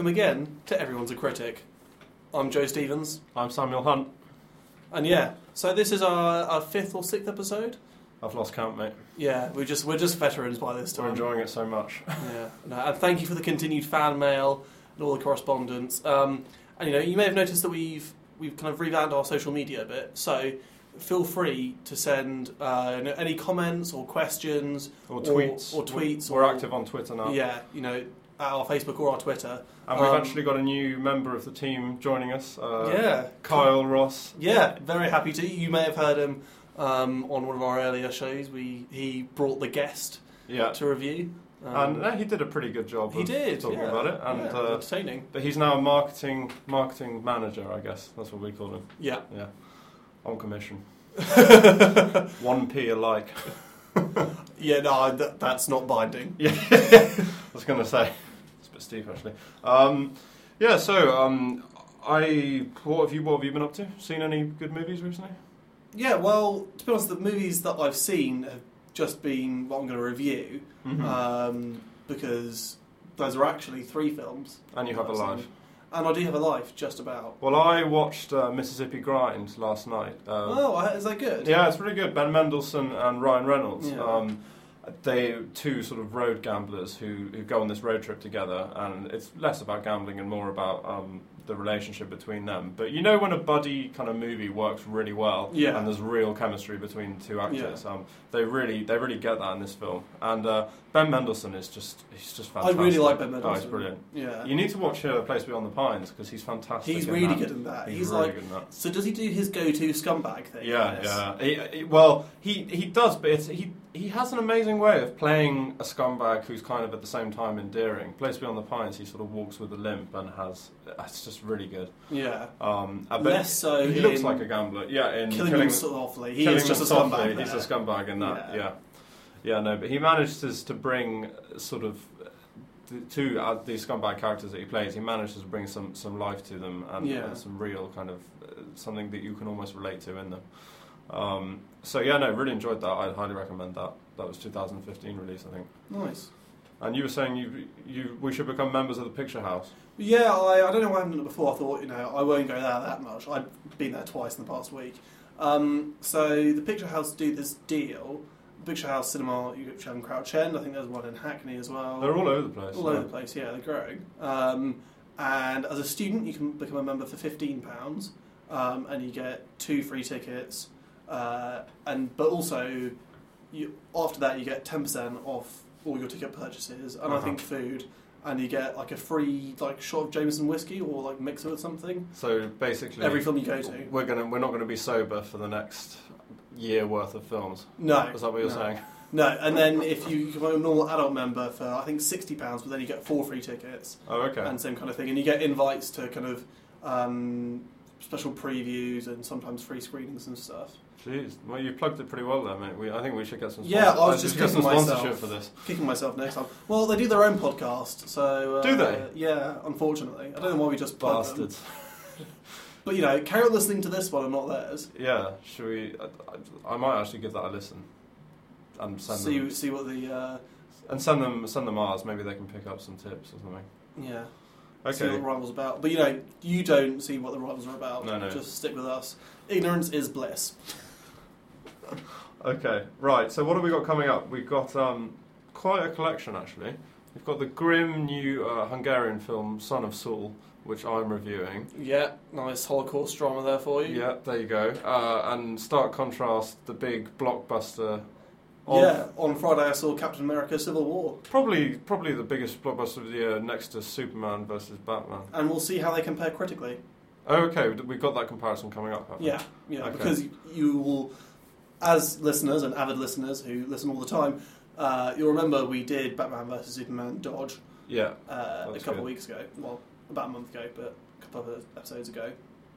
Welcome again to Everyone's a Critic. I'm Joe Stevens, I'm Samuel Hunt. and yeah, so this is our, our fifth or sixth episode. I've lost count, mate. Yeah, we're just we're just veterans by this time. We're enjoying it so much. Yeah, no, and thank you for the continued fan mail and all the correspondence. Um, and you know, you may have noticed that we've we've kind of revamped our social media a bit. So feel free to send uh, any comments or questions Or tweets. or, tweets. We're or, active on Twitter now. Yeah, you know, at our Facebook or our Twitter. And we've Um, actually got a new member of the team joining us. Uh, yeah, Kyle Ross. Yeah, very happy to. You may have heard him um, on one of our earlier shows. We he brought the guest Yeah. to review. Um, and uh, he did a pretty good job he did talking yeah, about it. And yeah, uh, entertaining. but he's now a marketing marketing manager, I guess. That's what we call him. Yeah, Yeah. On commission. One P alike. yeah. No, th- that's not binding. Yeah. I was going to say. It's a bit steep, actually. Um, yeah, so um, I. What have, you, what have you been up to? Seen any good movies recently? Yeah. Well, to be honest, the movies that I've seen have just been what I'm going to review Mhm. um, because those are actually three films. and you have a life. And I do have a life, just about. Well, I watched uh, Mississippi Grind last night. Um, oh, is that good? Yeah, it's really good. Ben Mendelsohn and Ryan Reynolds. Yeah. Um, they two sort of road gamblers who, who go on this road trip together, and it's less about gambling and more about um, the relationship between them. But you know when a buddy kind of movie works really well, Yeah. and there's real chemistry between the two actors. Yeah. Um, they really they really get that in this film. And uh, Ben Mendelsohn is just he's just fantastic. I really like Ben Mendelsohn. Oh, he's brilliant. Yeah. You need to watch uh, Place Beyond the Pines because he's fantastic. He's really that. good in that. He's, He's really like good in that. So does he do his go-to scumbag thing? Yeah, yeah. He, he- well, he he does, but it's, he he has an amazing way of playing a scumbag who's kind of at the same time endearing. Place Beyond the Pines, he sort of walks with a limp and has. It's just really good. Yeah. Um, uh, but Less so he looks like a gambler. Yeah, in Killing, killing, Them Softly. He Killing is just a scumbag. He's a scumbag in that. Yeah. Yeah, yeah. no, but he manages to bring uh, sort of. uh, the Two uh, these scumbag characters that he plays, he manages to bring some, some life to them and, Yeah. and some real kind of uh, something that you can almost relate to in them. Um, so yeah, no, really enjoyed that. I'd highly recommend that. That was 2015 release, I think. Nice. And you were saying you you we should become members of the Picture House. Yeah, I, I don't know why I haven't done it before. I thought, you know, I won't go there that much. I've been there twice in the past week. Um, so the Picture House do this deal. Picture House Cinema, you have in Crouch End. I think there's one in Hackney as well. They're all over the place. all over the place. Yeah, they're growing. Um, and as a student, you can become a member for fifteen pounds, um, and you get two free tickets. Uh, and but also, you after that you get ten percent off all your ticket purchases, and I Uh-huh. think food. And you get like a free like shot of Jameson whiskey or like mix it with something. So basically, Every film you go to. we're gonna we're not gonna be sober for the next year worth of films. No, Is that what you're no. saying? No, and then if you become a normal adult member for I think sixty pounds, but then you get four free tickets. Oh, okay. and same kind of thing. And you get invites to kind of um, special previews and sometimes free screenings and stuff. Jeez, well you plugged it pretty well there, mate. We, I think we should get some. Yeah, I was just get some kicking sponsorship myself. for this. Kicking myself next time. Well, they do their own podcast, so uh, Do they? Yeah, unfortunately, I don't know why we just. Bastards. But you know, carry on listening to this one and not theirs. Yeah, should we? I, I, I might actually give that a listen, and send see them see what the uh, and send them send them ours. Maybe they can pick up some tips or something. yeah see what Okay. the rivals about. But you know, you don't see what the rivals are about. No, no. Just stick with us. Ignorance is bliss. Okay. Right. So what have we got coming up? We've got um, quite a collection actually. We've got the grim new uh, Hungarian film Son of Saul, which I'm reviewing. Yeah, nice Holocaust drama there for you. Yeah, there you go. Uh, and stark contrast, the big blockbuster. Of Yeah, on Friday I saw Captain America: Civil War, Probably, probably the biggest blockbuster of the year, next to Superman versus Batman. and we'll see how they compare critically. Oh, okay. We've got that comparison coming up. Yeah, yeah, Okay. because you will, as listeners and avid listeners who listen all the time, uh, you'll remember we did Batman vs Superman Dodge Yeah. uh, a couple of weeks ago. Well, about a month ago, but a couple of episodes ago.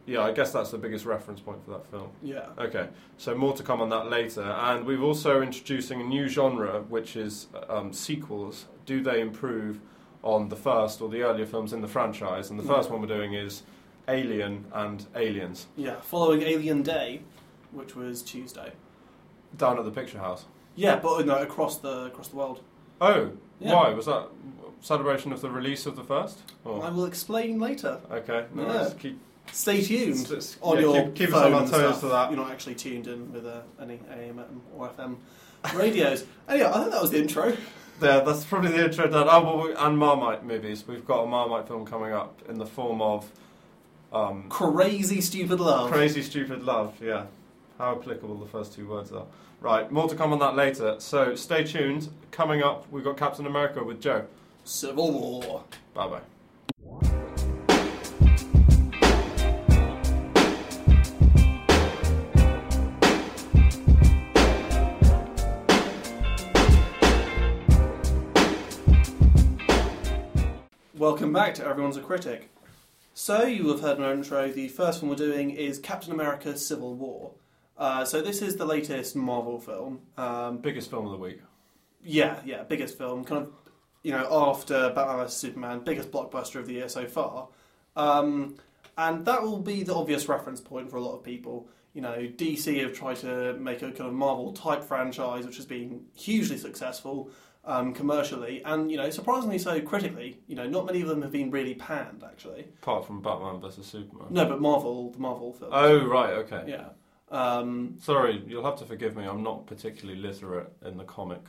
Yeah. I guess that's the biggest reference point for that film. Yeah, Okay, so more to come on that later. And we've also introducing a new genre, which is um, sequels. Do they improve on the first or the earlier films in the franchise? And the first one we're doing is Alien and Aliens, yeah. Following Alien Day, which was Tuesday. Down at the Picture House. Yeah, but no, across the across the world. Oh, Yeah. why was that? celebration of the release of the first? Or- I will explain later. Okay, no, Yeah. keep, Stay tuned on yeah, your keep, keep us phone on our and toes stuff. for that. You're not actually tuned in with uh, any AM or FM radios. anyway, I think that was the intro. Yeah, that's probably the intro done. Oh, well, we- and Marmite movies. We've got a Marmite film coming up in the form of um, Crazy stupid love. Crazy Stupid Love. Yeah, how applicable the first two words are. Right, more to come on that later. So stay tuned. Coming up, we've got Captain America with Joe. Civil War. Bye bye. Welcome back to Everyone's a Critic. So, you have heard our intro, the first one we're doing is Captain America Civil War. Uh, so, this is the latest Marvel film. Um, Biggest film of the week. yeah, yeah, biggest film. Kind of, you know, after Batman vs Superman, biggest blockbuster of the year so far. Um, and that will be the obvious reference point for a lot of people. You know, DC have tried to make a kind of Marvel type franchise, which has been hugely successful um, commercially, and you know, surprisingly so critically. You know, not many of them have been really panned actually. Apart from Batman vs Superman. No, but Marvel, the Marvel films. Oh, right, okay. yeah. Um, Sorry, you'll have to forgive me. I'm not particularly literate in the comic,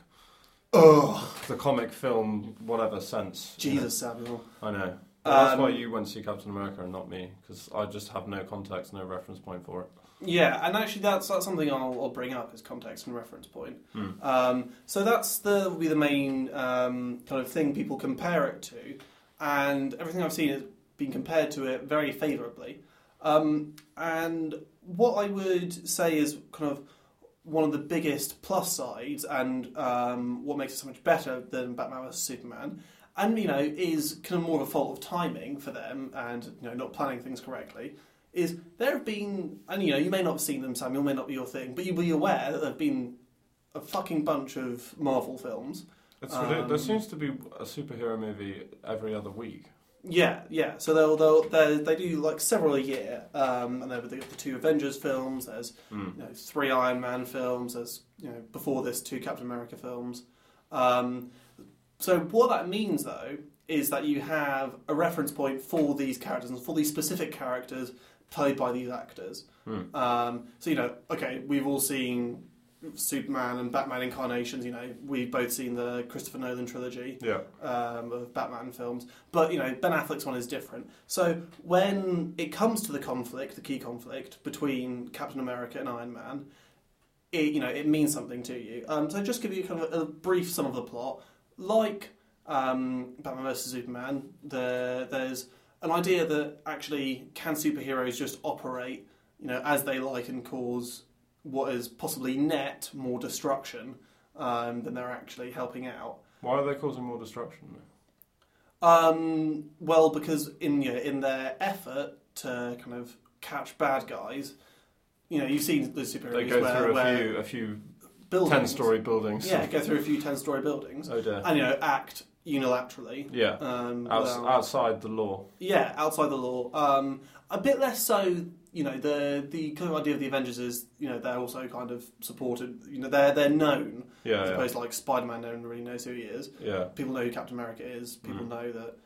oh, the comic film, whatever sense. Jesus, Samuel. I know. Well, that's Um, why you went to see Captain America and not me, because I just have no context, no reference point for it. Yeah, and actually, that's that's something I'll, I'll bring up as context and reference point. Hmm. Um, so that's the will be the main um, kind of thing people compare it to, and everything I've seen has been compared to it very favourably. Um, and what I would say is kind of one of the biggest plus sides, and um, what makes it so much better than Batman vs Superman, and you know is kind of more of a fault of timing for them, and you know not planning things correctly. Is there have been, and you know, you may not have seen them, Samuel, may not be your thing, but you'll be aware that there have been a fucking bunch of Marvel films. It's ridiculous. there Um, seems to be a superhero movie every other week. Yeah, yeah. So they'll they'll they they do like several a year, um, and there were the, the two Avengers films. There's Mm. you know three Iron Man films. There's you know before this two Captain America films. Um, so what that means though is that you have a reference point for these characters and for these specific characters played by these actors. Mm. Um, so you know, okay, we've all seen Superman and Batman incarnations. You know, we've both seen the Christopher Nolan trilogy Yeah. um, of Batman films, but you know, Ben Affleck's one is different. So when it comes to the conflict, the key conflict between Captain America and Iron Man, it you know it means something to you. Um, so just give you kind of a, a brief sum of the plot, like um, Batman versus Superman. The, there's an idea that actually can superheroes just operate, you know, as they like and cause what is possibly net more destruction um, than they're actually helping out. Why are they causing more destruction? Um, well, because in you know, in their effort to kind of catch bad guys, you know, you've seen the superheroes They go where, through a where few, a few buildings, ten-story buildings. yeah, go through a few ten-story buildings, Oh dear. and you know, act unilaterally. Yeah. Um, Outs- without- outside the law. yeah, outside the law. Um, a bit less so. You know, the the kind of idea of the Avengers is, you know, they're also kind of supported. You know, they're they're known Yeah. as Yeah. opposed to like Spider-Man. No one really knows who he is. yeah. people know who Captain America is. People Mm. know that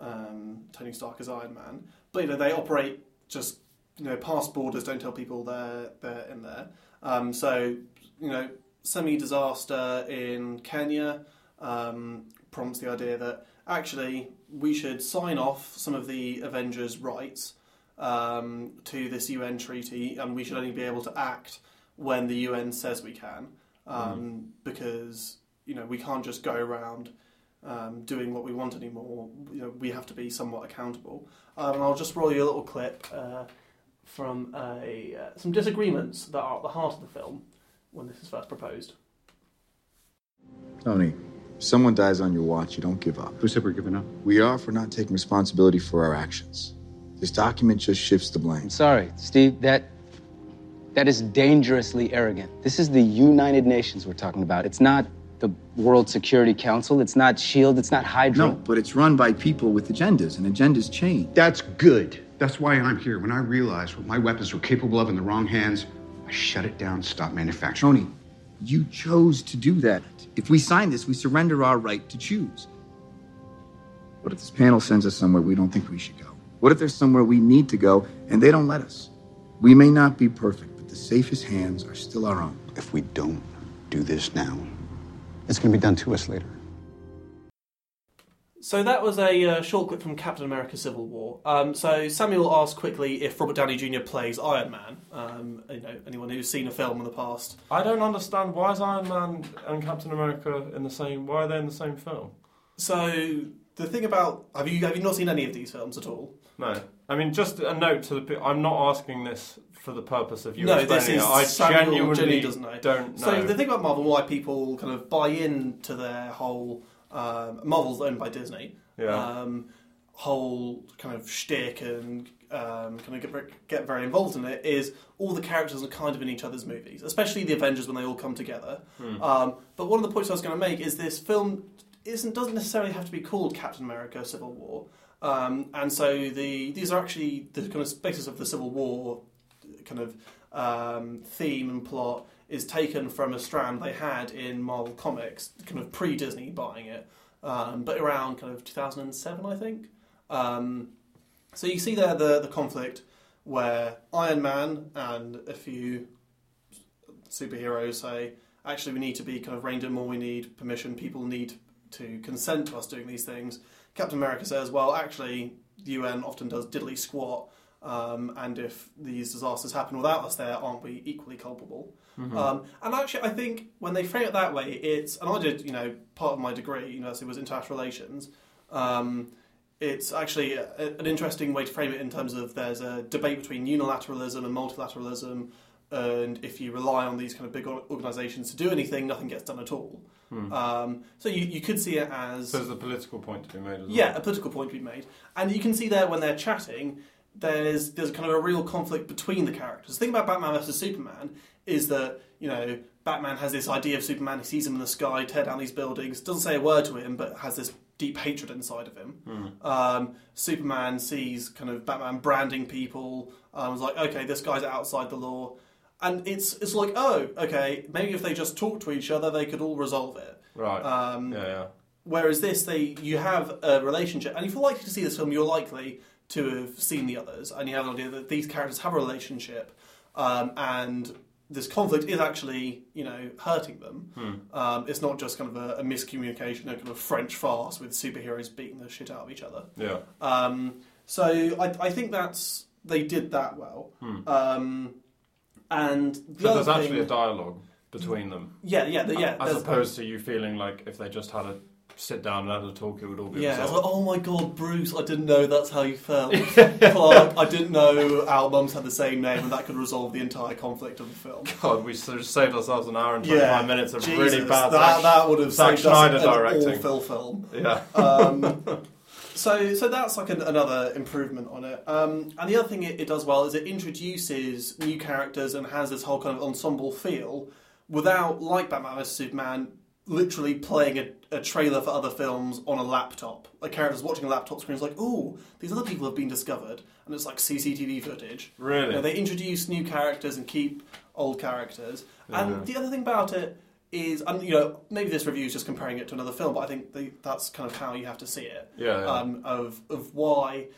um, Tony Stark is Iron Man. But you know they operate just you know past borders. Don't tell people they're they're in there. Um, so you know semi-disaster in Kenya um, prompts the idea that actually we should sign off some of the Avengers' rights um, to this UN treaty, and we should only be able to act when the UN says we can, um, because you know we can't just go around um, doing what we want anymore. You know, we have to be somewhat accountable. Um, and I'll just roll you a little clip uh, from a, uh, some disagreements that are at the heart of the film when this is first proposed. Tony, someone dies on your watch, you don't give up. Who said we're giving up? We are for not taking responsibility for our actions. This document just shifts the blame. I'm sorry, Steve. That that is dangerously arrogant. This is the United Nations we're talking about. It's not the World Security Council. It's not Shield. It's not Hydra. No, but it's run by people with agendas, and agendas change. That's good. That's why I'm here. When I realized what my weapons were capable of in the wrong hands, I shut it down, stopped manufacturing. Tony, you chose to do that. If we sign this, we surrender our right to choose. But if this panel sends us somewhere we don't think we should go? What if there's somewhere we need to go and they don't let us? We may not be perfect, but the safest hands are still our own. If we don't do this now, it's going to be done to us later. So that was a uh, short clip from Captain America: Civil War. Um, so Samuel asked quickly if Robert Downey Jr. plays Iron Man. Um, you know, anyone who's seen a film in the past. I don't understand why is Iron Man and Captain America in the same. Why are they in the same film? So the thing about have you have you not seen any of these films at all? No, I mean just a note to the. pe- I'm not asking this for the purpose of you no, explaining this is it. I Samuel genuinely Jenny doesn't know. don't know. So the thing about Marvel, why people kind of buy into their whole um, Marvel's owned by Disney. Yeah. Um, whole kind of shtick and um, kind of get, very- get very involved in it is all the characters are kind of in each other's movies, especially the Avengers when they all come together. Hmm. Um, but one of the points I was going to make is this film isn't doesn't necessarily have to be called Captain America: Civil War, um, and so the these are actually the kind of basis of the Civil War kind of um, theme and plot is taken from a strand they had in Marvel Comics, kind of pre Disney buying it, um, but around kind of 2007, I think. Um, so you see there the, the conflict where Iron Man and a few superheroes say, actually, we need to be kind of reined in more, we need permission, people need to consent to us doing these things. Captain America says, well, actually, the UN often does diddly squat. Um, and if these disasters happen without us there, aren't we equally culpable? Um, and actually, I think when they frame it that way, it's and I did, you know, part of my degree, university was international relations. Um, it's actually a, an interesting way to frame it in terms of there's a debate between unilateralism and multilateralism, and if you rely on these kind of big organisations to do anything, nothing gets done at all. Um, so you, you could see it as so there's a political point to be made as well. yeah, a political point to be made, and you can see there when they're chatting, there's there's kind of a real conflict between the characters. The thing about Batman versus Superman is that you know Batman has this idea of Superman. He sees him in the sky, tear down these buildings, doesn't say a word to him, but has this deep hatred inside of him. Um, Superman sees kind of Batman branding people. Um, was like, okay, this guy's outside the law. And it's it's like, oh, okay, maybe if they just talk to each other, they could all resolve it. Right. Um, yeah, yeah. Whereas this, they you have a relationship, and if you're likely to see this film, you're likely to have seen the others, and you have an idea that these characters have a relationship, um, and this conflict is actually, you know, hurting them. Um, it's not just kind of a, a miscommunication, a kind of French farce with superheroes beating the shit out of each other. Yeah. Um, so I, I think that's they did that well. Um, and the. So there's actually a dialogue between them. yeah, yeah, the- yeah. As opposed to you feeling like if they just had a sit down and had a talk, it would all be Yeah, I was like, oh my god, Bruce, I didn't know that's how you felt. Clark, I didn't know our mums had the same name and that could resolve the entire conflict of the film. God, we sort of saved ourselves an hour and 25 minutes of Jesus, really bad that, that would have Zack saved Snyder us an directing. awful film. Yeah. Um, so, so that's like an, another improvement on it. Um, and the other thing it, it does well is it introduces new characters and has this whole kind of ensemble feel without, like Batman vs Superman, literally playing a, a trailer for other films on a laptop. A character's watching a laptop screen is like, oh, these other people have been discovered, and it's like CCTV footage. Really? You know, they introduce new characters and keep old characters. And the other thing about it is, and you know, maybe this review is just comparing it to another film, but I think the, that's kind of how you have to see it. Yeah, yeah. Um, of of why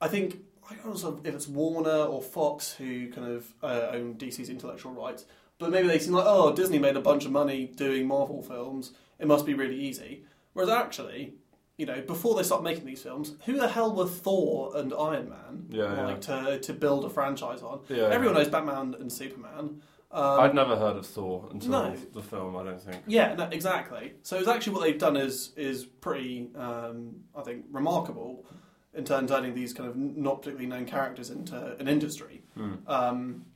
I think I don't know if it's Warner or Fox who kind of uh, own DC's intellectual rights, but maybe they seem like, oh, Disney made a bunch of money doing Marvel films. It must be really easy. Whereas actually, you know, before they started making these films, who the hell were Thor and Iron Man? Yeah, yeah. to to build a franchise on. Yeah, Everyone knows Batman and Superman. Um, I'd never heard of Thor until No. the film, I don't think. yeah, no, exactly. So it's actually what they've done is is pretty, um, I think, remarkable in terms of turning these kind of not particularly known characters into an industry. Um,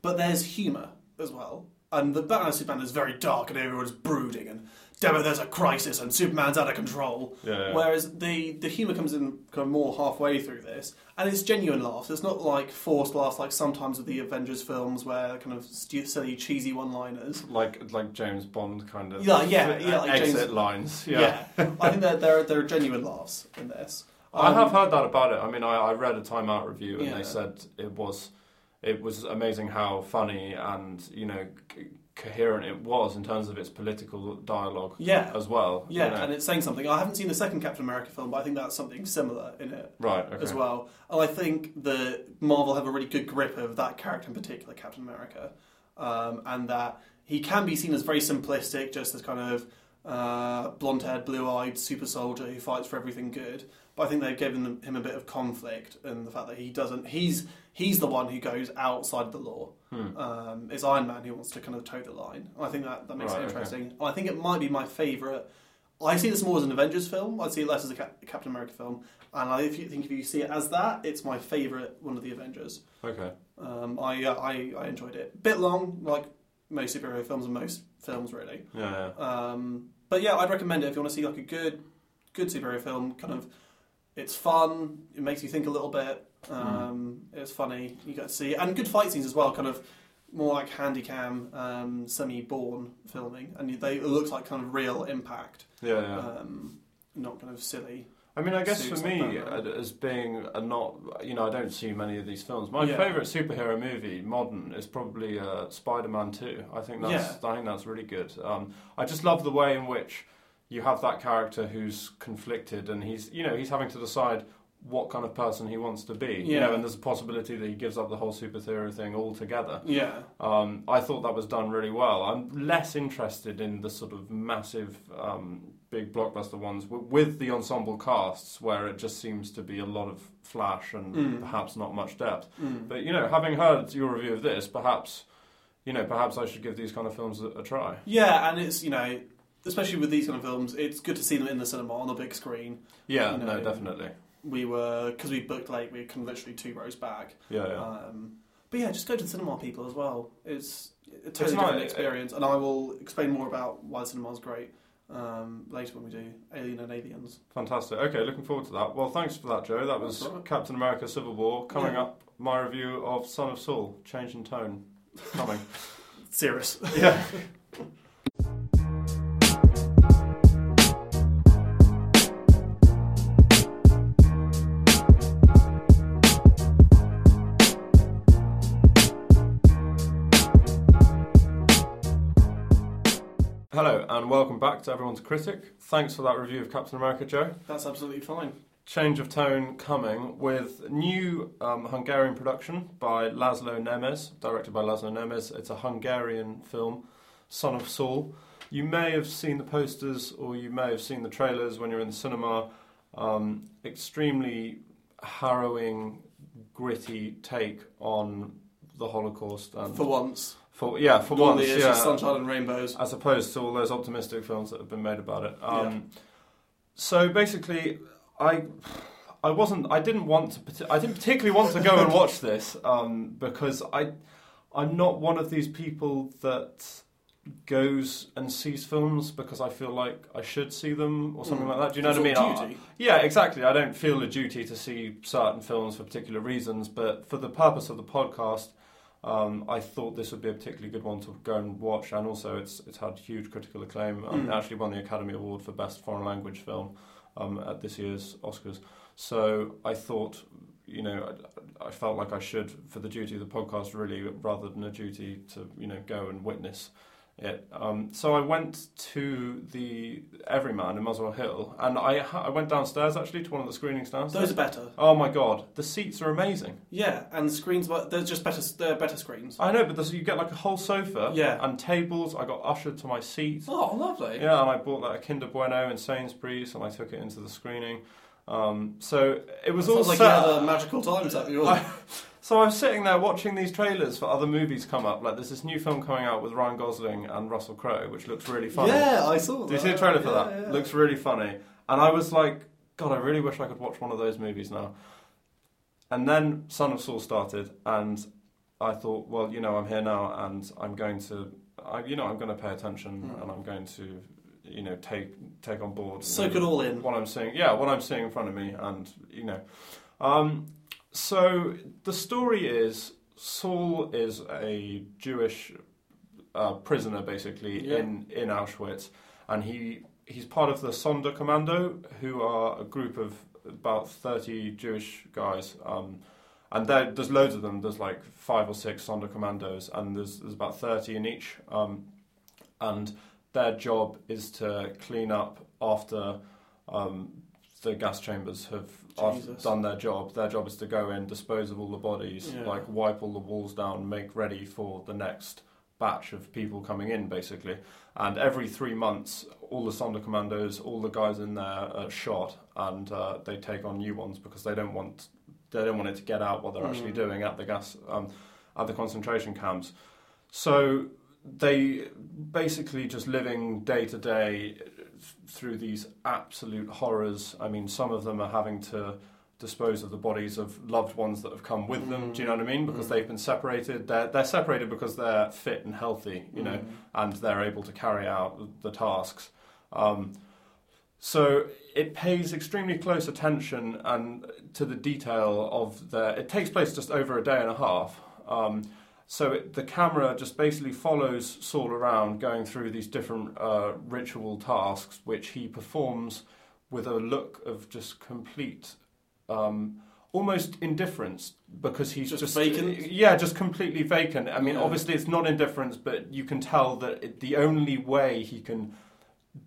but there's humour as well, and the Batman Superman is very dark and everyone's brooding and damn it, there's a crisis and Superman's out of control. Yeah, yeah. Whereas the the humour comes in kind of more halfway through this, and it's genuine laughs. It's not like forced laughs like sometimes with the Avengers films where kind of stu- silly cheesy one-liners. Like like James Bond kind of Yeah, yeah, yeah, like exit James- lines. Yeah, I think that there there are genuine laughs in this. I Um, have heard that about it. I mean, I, I read a Time Out review and Yeah. they said it was it was amazing how funny and you know coherent it was in terms of its political dialogue Yeah. as well. Yeah, you know. and it's saying something. I haven't seen the second Captain America film, but I think that's something similar in it right okay. as well. And I think that Marvel have a really good grip of that character in particular, Captain America, um, and that he can be seen as very simplistic, just as kind of uh, blonde-haired, blue-eyed super soldier who fights for everything good. But I think they've given him a bit of conflict, and the fact that he doesn't, he's he's the one who goes outside the law. Hmm. Um, it's Iron Man who wants to kind of toe the line. I think that, that makes Right, it okay. interesting. I think it might be my favourite. I see this more as an Avengers film. I see it less as a Cap- Captain America film. And I if you think if you see it as that, it's my favourite one of the Avengers. Okay. Um, I, uh, I I enjoyed it. Bit long, like most superhero films and most films, really. Yeah, yeah. Um, but yeah, I'd recommend it if you want to see like a good, good superhero film. Kind of, it's fun. It makes you think a little bit. Um, It's funny. You get to see and good fight scenes as well. Kind of more like handycam, um, semi-Bourne filming, and they it looks like kind of real impact, Yeah, yeah. um, not kind of silly. I mean, I guess for like me, uh, as being a not, you know, I don't see many of these films. My Yeah. favourite superhero movie, modern, is probably uh, Spider-Man Two. I think that's, Yeah. I think that's really good. Um, I just love the way in which you have that character who's conflicted, and he's, you know, he's having to decide what kind of person he wants to be. You know, and there's a possibility that he gives up the whole super superhero thing altogether. Yeah, Um, I thought that was done really well. I'm less interested in the sort of massive, um, big blockbuster ones w- with the ensemble casts, where it just seems to be a lot of flash and Mm. perhaps not much depth. Mm. But you know, having heard your review of this, perhaps you know, perhaps I should give these kind of films a, a try. yeah, and it's you know, especially with these kind of films, it's good to see them in the cinema on the big screen. Yeah, You no, definitely. We were because we booked late. We were kind of literally two rows back. Yeah, yeah. Um, but yeah, just go to the cinema, people, as well. It's a It's totally nice. different experience, and I will explain more about why cinema's great um, later when we do Alien and Aliens. Fantastic. Okay, looking forward to that. Well, thanks for that, Joe. That was That's all right. Captain America: Civil War. Coming Yeah. up, my review of Son of Saul. Change in tone. Coming. Serious. yeah. Hello and welcome back to Everyone's Critic. Thanks for that review of Captain America, Joe. That's absolutely fine. Change of tone coming with new um, Hungarian production by Laszlo Nemes, directed by Laszlo Nemes. It's a Hungarian film, Son of Saul. You may have seen the posters or you may have seen the trailers when you're in the cinema. Um, extremely harrowing, gritty take on the Holocaust and For once, for yeah for normally once it's yeah sunshine and rainbows. as opposed to all those optimistic films that have been made about it. Um, So basically, I I wasn't I didn't want to I didn't particularly want to go and watch this um, because I I'm not one of these people that goes and sees films because I feel like I should see them or something Mm. like that. Do you know what I mean? I- yeah, exactly. I don't feel a duty to see certain films for particular reasons, but for the purpose of the podcast, um, I thought this would be a particularly good one to go and watch, and also it's it's had huge critical acclaim. Um, Mm. It actually won the Academy Award for Best Foreign Language Film um, at this year's Oscars. So I thought, you know, I, I felt like I should, for the duty of the podcast, really, rather than a duty to, you know, go and witness it. Um, so I went to the Everyman in Muswell Hill, and I ha- I went downstairs actually to one of the screenings downstairs. Those are better. Oh my god, the seats are amazing. Yeah, and the screens, but they're just better. They're better screens. I know, but there's, you get like a whole sofa Yeah. and tables. I got ushered to my seat. Oh, lovely. Yeah, and I bought like a Kinder Bueno in Sainsbury's, and I took it into the screening. Um, so it was all Sounds like set. you had a magical time I- so I was sitting there watching these trailers for other movies come up. Like there's this new film coming out with Ryan Gosling and Russell Crowe, which looks really funny. Yeah, I saw that. Do you see a trailer for Yeah, that? yeah. Looks really funny. And I was like, God, I really wish I could watch one of those movies now. And then Son of Saul started, and I thought, well, you know, I'm here now, and I'm going to, I, you know, I'm going to pay attention, Mm. and I'm going to, you know, take take on board. Soak it all in. What I'm seeing, yeah, what I'm seeing in front of me, and you know, um, so the story is Saul is a Jewish uh, prisoner, basically Yeah. in in Auschwitz, and he he's part of the Sonderkommando, who are a group of about thirty Jewish guys. Um, and there, there's loads of them. There's like five or six Sonderkommandos, and there's there's about thirty in each. Um, and their job is to clean up after um, the gas chambers have have done their job. Their job is to go in, dispose of all the bodies, Yeah. like wipe all the walls down, make ready for the next batch of people coming in, basically. And every three months, all the Sonderkommandos, all the guys in there are shot, and uh, they take on new ones because they don't want they don't want it to get out what they're actually Mm. doing at the gas um, at the concentration camps. So they basically just living day to day through these absolute horrors. I mean, some of them are having to dispose of the bodies of loved ones that have come with them. Do you know what I mean? Because Mm. they've been separated. They're they're separated because they're fit and healthy, you know, Mm. and they're able to carry out the tasks. Um, so it pays extremely close attention and to the detail of the. It takes place just over a day and a half. Um, so it, the camera just basically follows Saul around, going through these different uh, ritual tasks, which he performs with a look of just complete, um, almost indifference, because he's Just just, vacant? Yeah, just completely vacant. I mean, Yeah. obviously it's not indifference, but you can tell that it, the only way he can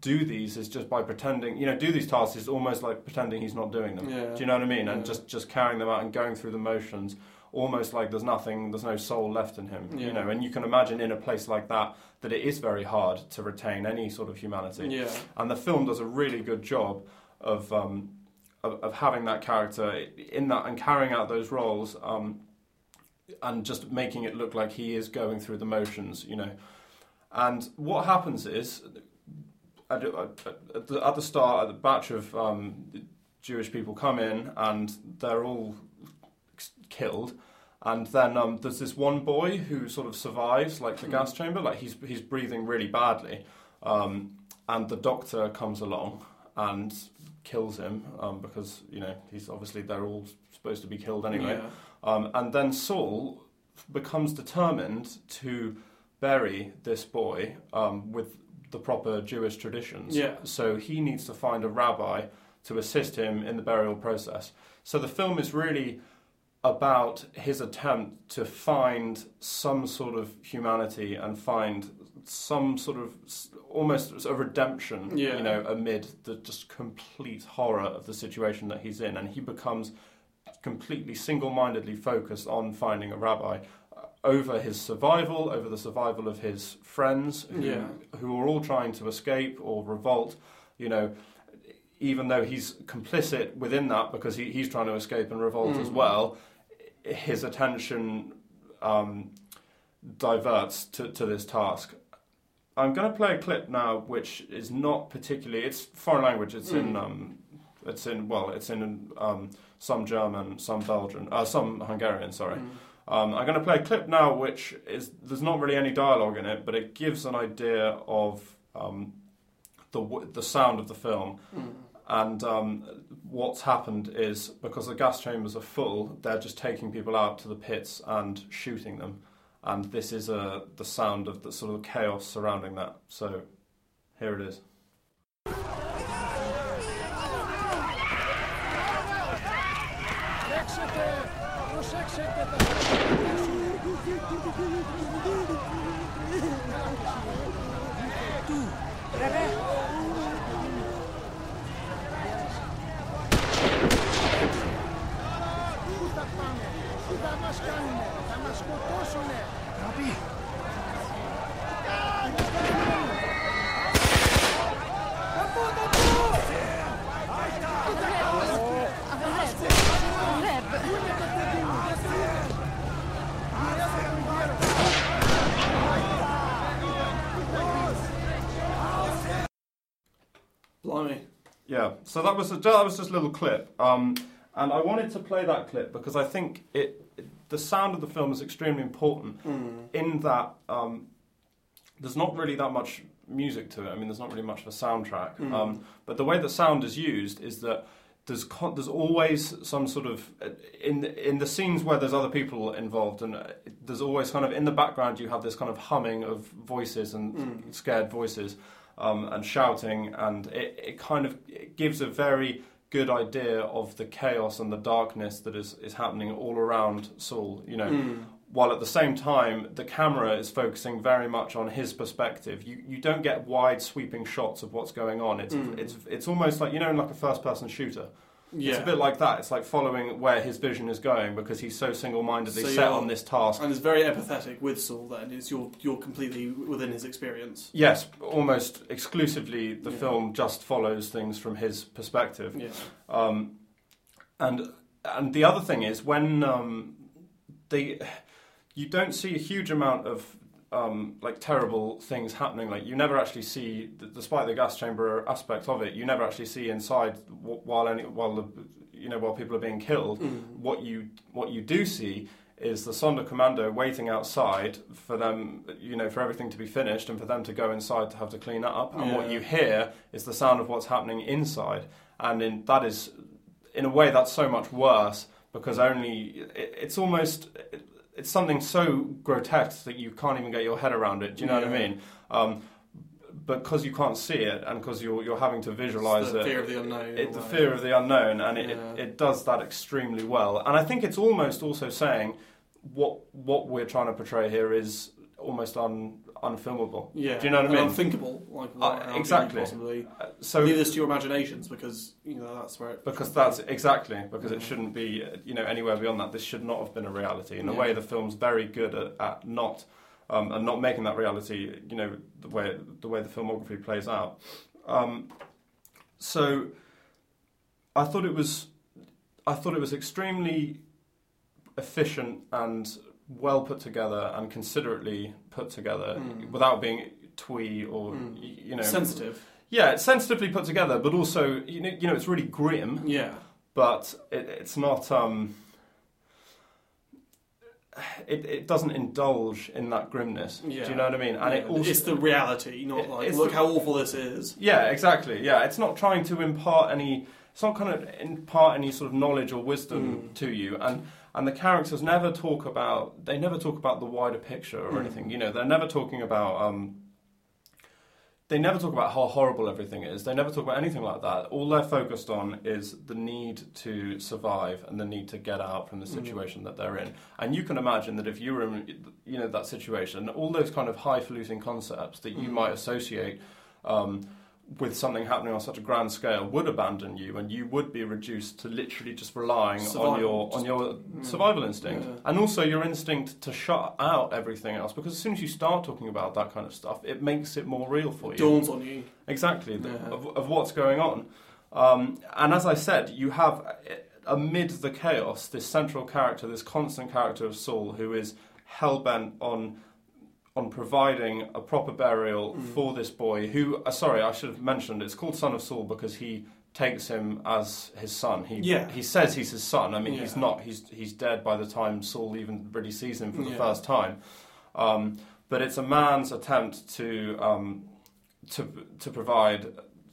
do these is just by pretending. You know, do these tasks is almost like pretending he's not doing them. Yeah. Do you know what I mean? And just just carrying them out and going through the motions, almost like there's nothing, there's no soul left in him. Yeah. You know, and you can imagine in a place like that that it is very hard to retain any sort of humanity. Yeah. And the film does a really good job of um, of, of having that character in that and carrying out those roles. Um, and just making it look like he is going through the motions, you know. And what happens is, at, at, at, the, at the start, a batch of um, Jewish people come in and they're all killed. And then um, there's this one boy who sort of survives, like the gas chamber, like he's he's breathing really badly, um, and the doctor comes along and kills him um, because you know he's obviously they're all supposed to be killed anyway. Yeah. Um, and then Saul becomes determined to bury this boy um, with the proper Jewish traditions. Yeah. So he needs to find a rabbi to assist him in the burial process. So the film is really about his attempt to find some sort of humanity and find some sort of almost a redemption, Yeah. you know, amid the just complete horror of the situation that he's in, and he becomes completely single-mindedly focused on finding a rabbi over his survival, over the survival of his friends who, Yeah. who are all trying to escape or revolt, you know, even though he's complicit within that because he, he's trying to escape and revolt as Mm. well, his attention um, diverts to, to this task. I'm going to play a clip now, which is not particularly. It's foreign language. It's in. Mm. Um, it's in. Well, it's in um, some German, some Belgian, uh, some Hungarian. Sorry. Mm. Um, I'm going to play a clip now, which is there's not really any dialogue in it, but it gives an idea of um, the the sound of the film. Mm. And um, what's happened is because the gas chambers are full, they're just taking people out to the pits and shooting them. And this is uh, the sound of the sort of chaos surrounding that. So here it is. Rep. Blimey. Yeah, so that was a, that was just a little clip, um, and I wanted to play that clip because I think it, the sound of the film is extremely important Mm. in that um, there's not really that much music to it. I mean, there's not really much of a soundtrack, Mm. um, but the way that sound is used is that there's con- there's always some sort of in in the scenes where there's other people involved, and uh, there's always kind of in the background you have this kind of humming of voices and Mm. scared voices um, and shouting, and it, it kind of it gives a very good idea of the chaos and the darkness that is, is happening all around Saul. You know, Mm. while at the same time the camera is focusing very much on his perspective. You you don't get wide sweeping shots of what's going on. It's Mm. it's it's almost like you know in like a first person shooter. Yeah. It's a bit like that. It's like following where his vision is going because he's so single mindedly So set on this task. and it's very empathetic with Saul. Then is you're you're completely within his experience. Yes, almost exclusively the Yeah. film just follows things from his perspective. Yeah. Um, and and the other thing is when um, they, you don't see a huge amount of um, like terrible things happening. Like you never actually see, despite the gas chamber aspect of it, you never actually see inside while any while the you know while people are being killed. Mm. What you what you do see is the Sonderkommando waiting outside for them, you know, for everything to be finished and for them to go inside to have to clean it up. And what you hear is the sound of what's happening inside, and in, that is, in a way, that's so much worse because only it, it's almost it's something so grotesque that you can't even get your head around it. Do you know what I mean? Um, because you can't see it and because you're you're having to visualize It's the it fear of the unknown. it, the or fear of the unknown, and it, Yeah. it, it does that extremely well. And I think it's almost also saying what what we're trying to portray here is almost un, unfilmable. Yeah. Do you know what I mean? Unthinkable. Like Uh, what, how can you exactly. Possibly Uh, So leave this to your imaginations because you know that's where. It, because that's exactly because it shouldn't be uh, you know anywhere beyond that. This should not have been a reality. In a way, the film's very good at, at not. Um, and not making that reality, you know, the way the way the filmography plays out. Um, so, I thought it was, I thought it was extremely efficient and well put together and considerately put together, Mm. without being twee or Mm. you know, sensitive. yeah, it's sensitively put together, but also you know, you know, it's really grim Yeah. but it, it's not. Um, it, it doesn't indulge in that grimness. Yeah. Do you know what I mean? And it Yeah, also it's the reality, not It- like look the- how awful this is. yeah, exactly. Yeah, it's not trying to impart any. It's not kind of impart any sort of knowledge or wisdom Mm. to you, and and the characters never talk about. They never talk about the wider picture or Mm. anything. You know, they're never talking about. Um, they never talk about how horrible everything is. They never talk about anything like that. All they're focused on is the need to survive and the need to get out from the Mhm. situation that they're in. And you can imagine that if you were in, you know, that situation, all those kind of highfalutin concepts that you Mhm. might associate um, with something happening on such a grand scale would abandon you, and you would be reduced to literally just relying Survival, on your on your Mm. survival instinct, Yeah. and also your instinct to shut out everything else. Because as soon as you start talking about that kind of stuff, it makes it more real for you. Dawns on you. Exactly, the, Yeah. of, of what's going on. Um, and as I said, you have, uh, amid the chaos, this central character, this constant character of Saul, who is hell bent on on providing a proper burial Mm. for this boy. Who, uh, sorry, I should have mentioned, it's called Son of Saul because he takes him as his son. He Yeah. he says he's his son. I mean, he's not. He's he's dead by the time Saul even really sees him for the Yeah. first time. Um, but it's a man's attempt to um, to to provide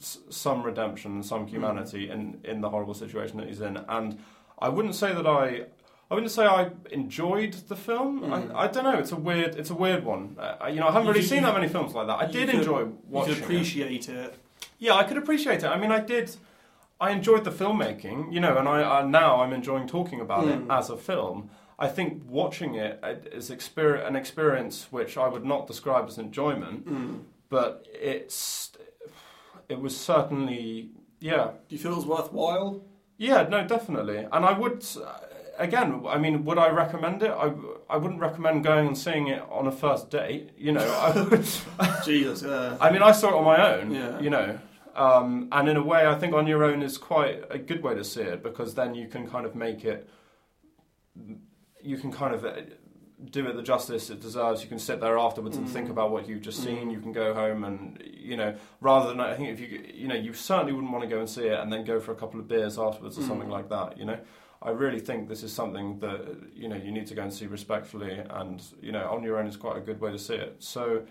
s- some redemption, and some humanity in in the horrible situation that he's in. And I wouldn't say that I. I wouldn't say I enjoyed the film. Mm. I, I don't know. It's a weird. It's a weird one. Uh, you know, I haven't You really could- seen that many films like that. I did could- enjoy watching. can it. appreciate it. Yeah, I could appreciate it. I mean, I did. I enjoyed the filmmaking, you know, and I, I now I'm enjoying talking about it Mm. as a film. I think watching it is uh, is exper- an experience which I would not describe as enjoyment, Mm. but it's it was certainly yeah Do you feel it's worthwhile? yeah no definitely, and I would again I mean would I recommend it? I I wouldn't recommend going and seeing it on a first date. You know, I Jesus, yeah. I mean, I saw it on my own, Yeah. you know. Um, and in a way, I think on your own is quite a good way to see it because then you can kind of make it, you can kind of uh, do it the justice it deserves. You can sit there afterwards and Mm. think about what you've just seen. Mm. You can go home and, you know, rather than, I think if you, you know, you certainly wouldn't want to go and see it and then go for a couple of beers afterwards or Mm. something like that, you know. I really think this is something that, you know, you need to go and see respectfully and, you know, on your own is quite a good way to see it. So,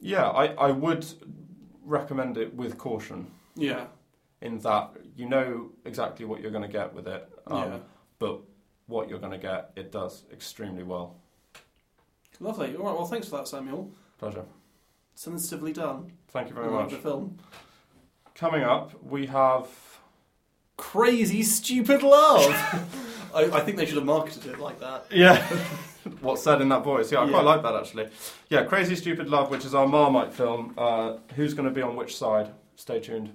yeah, I, I would recommend it with caution Yeah. in that you know exactly what you're going to get with it, um, yeah. but what you're going to get, it does extremely well. Lovely. All right. Well, thanks for that, Samuel. Pleasure. Sensitively done. Thank you very I much. The film. Coming up, we have Crazy Stupid Love. I, I think they should have marketed it like that. Yeah. What's said in that voice? Yeah, I Yeah. quite like that actually. Yeah, Crazy Stupid Love, which is our Marmite film. Uh, who's going to be on which side? Stay tuned.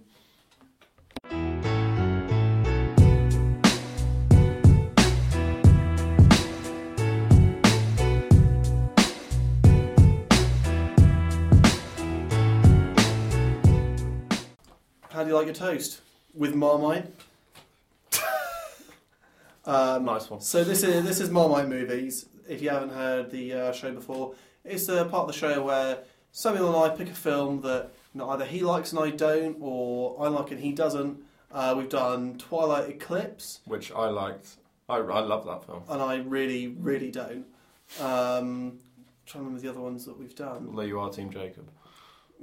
How do you like your toast? With Marmite? Um, Nice one. So this is this is Marmite movies. If you haven't heard the uh, show before, it's the part of the show where Samuel and I pick a film that you know, either he likes and I don't, or I like and he doesn't. Uh, we've done Twilight Eclipse, Which I liked. I, I love that film. and I really, really don't. Um, trying to remember the other ones that we've done. Although you are Team Jacob.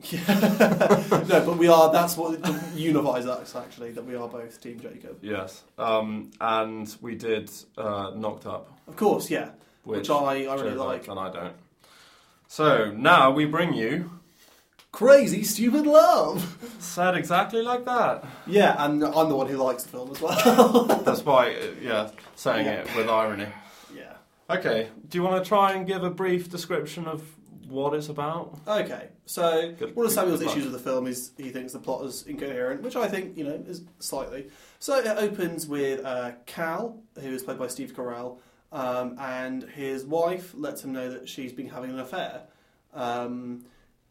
Yeah. no, but we are. That's what unifies us actually. That we are both Team Jacob. Yes. Um, and we did uh, Knocked Up, Of course, yeah. Which, I, I really like. And I don't. So now we bring you Crazy Stupid Love. said exactly like that. Yeah, and I'm the one who likes the film as well. That's why, yeah, saying Yeah. it with irony. yeah. Okay, do you want to try and give a brief description of what it's about? Okay, so Good- one of Samuel's issues with the film is he thinks the plot is incoherent, which I think you know is slightly. So it opens with uh, Cal, who is played by Steve Carell, um, and his wife lets him know that she's been having an affair. Um,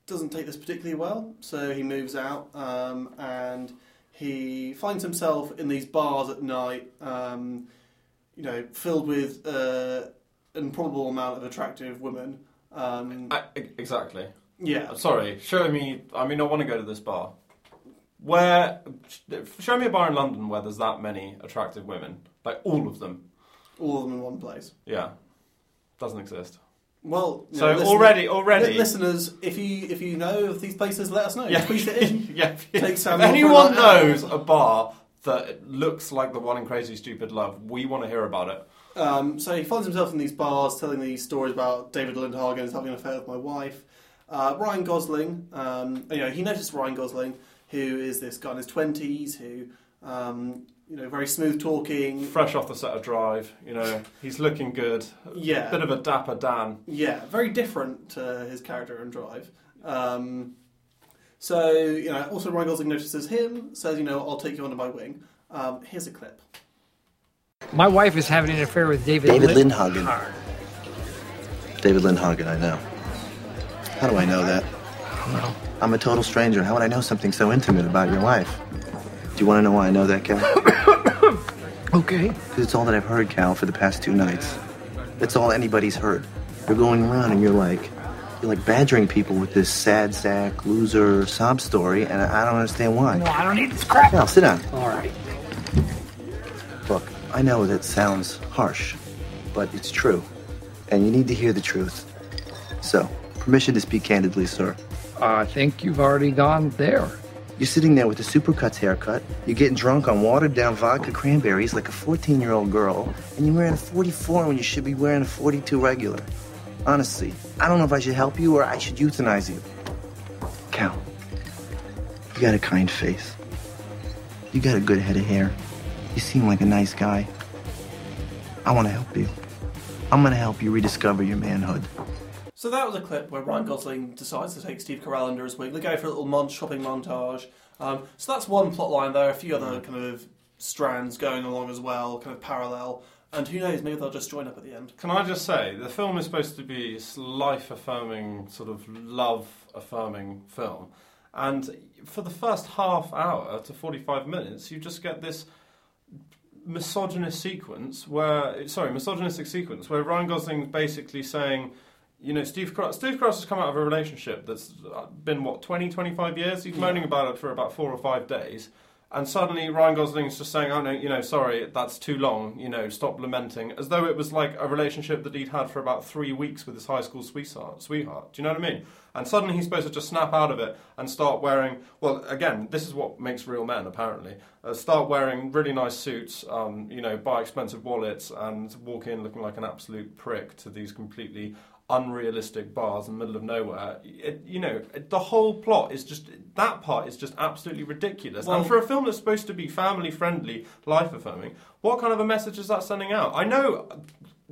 doesn't take this particularly well, so he moves out um, and he finds himself in these bars at night, um, you know, filled with uh, an improbable amount of attractive women. Um, Uh, e- exactly. yeah, Sorry, show me. I mean, I want to go to this bar. Where? Show me a bar in London where there's that many attractive women. Like all of them. all of them in one place. Yeah. Doesn't exist. Well, So know, listen- already, already. listeners, if you if you know of these places, let us know. Yeah. Tweet it in. yeah. Take If Samuel for a anyone knows a bar that looks like the one in Crazy Stupid Love, we want to hear about it. Um, so he finds himself in these bars telling these stories about David Lindhagen is having an affair with my wife. Uh, Ryan Gosling, um, you know, he noticed Ryan Gosling, who is this guy in his twenties, who, um, you know, very smooth talking. Fresh off the set of Drive, you know, he's looking good. Yeah. a Bit of a dapper Dan. Yeah, very different to his character in Drive. Um, so, you know, also Ryan Gosling notices him, says, you know, I'll take you under my wing. Um, here's a clip. My wife is having an affair with David, David Lin- Lindhagen. David Lindhagen, I know. How do I know that? Well, I'm a total stranger. How would I know something so intimate about your wife? Do you want to know why I know that, Cal? okay. Because it's all that I've heard, Cal, for the past two nights. It's all anybody's heard. You're going around and you're like, you're like badgering people with this sad sack, loser, sob story, and I I don't understand why. No, I don't need this crap. Cal, sit down. All right. I know that sounds harsh, but it's true. And you need to hear the truth. So, permission to speak candidly, sir. I think you've already gone there. You're sitting there with a supercuts haircut, you're getting drunk on watered down vodka cranberries like a 14 year old girl, and you're wearing a 44 when you should be wearing a 42 regular. Honestly, I don't know if I should help you or I should euthanize you. Cal, you got a kind face. You got a good head of hair. You seem like a nice guy. I want to help you. I'm going to help you rediscover your manhood. So that was a clip where Ryan Gosling decides to take Steve Carell under his wing. They go for a little mon- shopping montage. Um, so that's one plot line. There are a few other kind of strands going along as well, kind of parallel. And who knows, maybe they'll just join up at the end. Can I just say, the film is supposed to be a life affirming, sort of love affirming film. And for the first half hour to 45 minutes, you just get this misogynist sequence where, sorry, misogynistic sequence where Ryan Gosling's basically saying, you know, Steve Cross, Steve Cross has come out of a relationship that's been, what, 20, 25 years? He's moaning about it for about four or five days. And suddenly Ryan Gosling's just saying, oh no, you know, sorry, that's too long, you know, stop lamenting. As though it was like a relationship that he'd had for about three weeks with his high school sweetheart. sweetheart. Do you know what I mean? And suddenly he's supposed to just snap out of it and start wearing, well, again, this is what makes real men, apparently. Uh, start wearing really nice suits, um, you know, buy expensive wallets and walk in looking like an absolute prick to these completely unrealistic bars in the middle of nowhere. It, you know, it- the whole plot is just that part is just absolutely ridiculous. Well- and for a film that's supposed to be family friendly, life affirming, what kind of a message is that sending out? I know.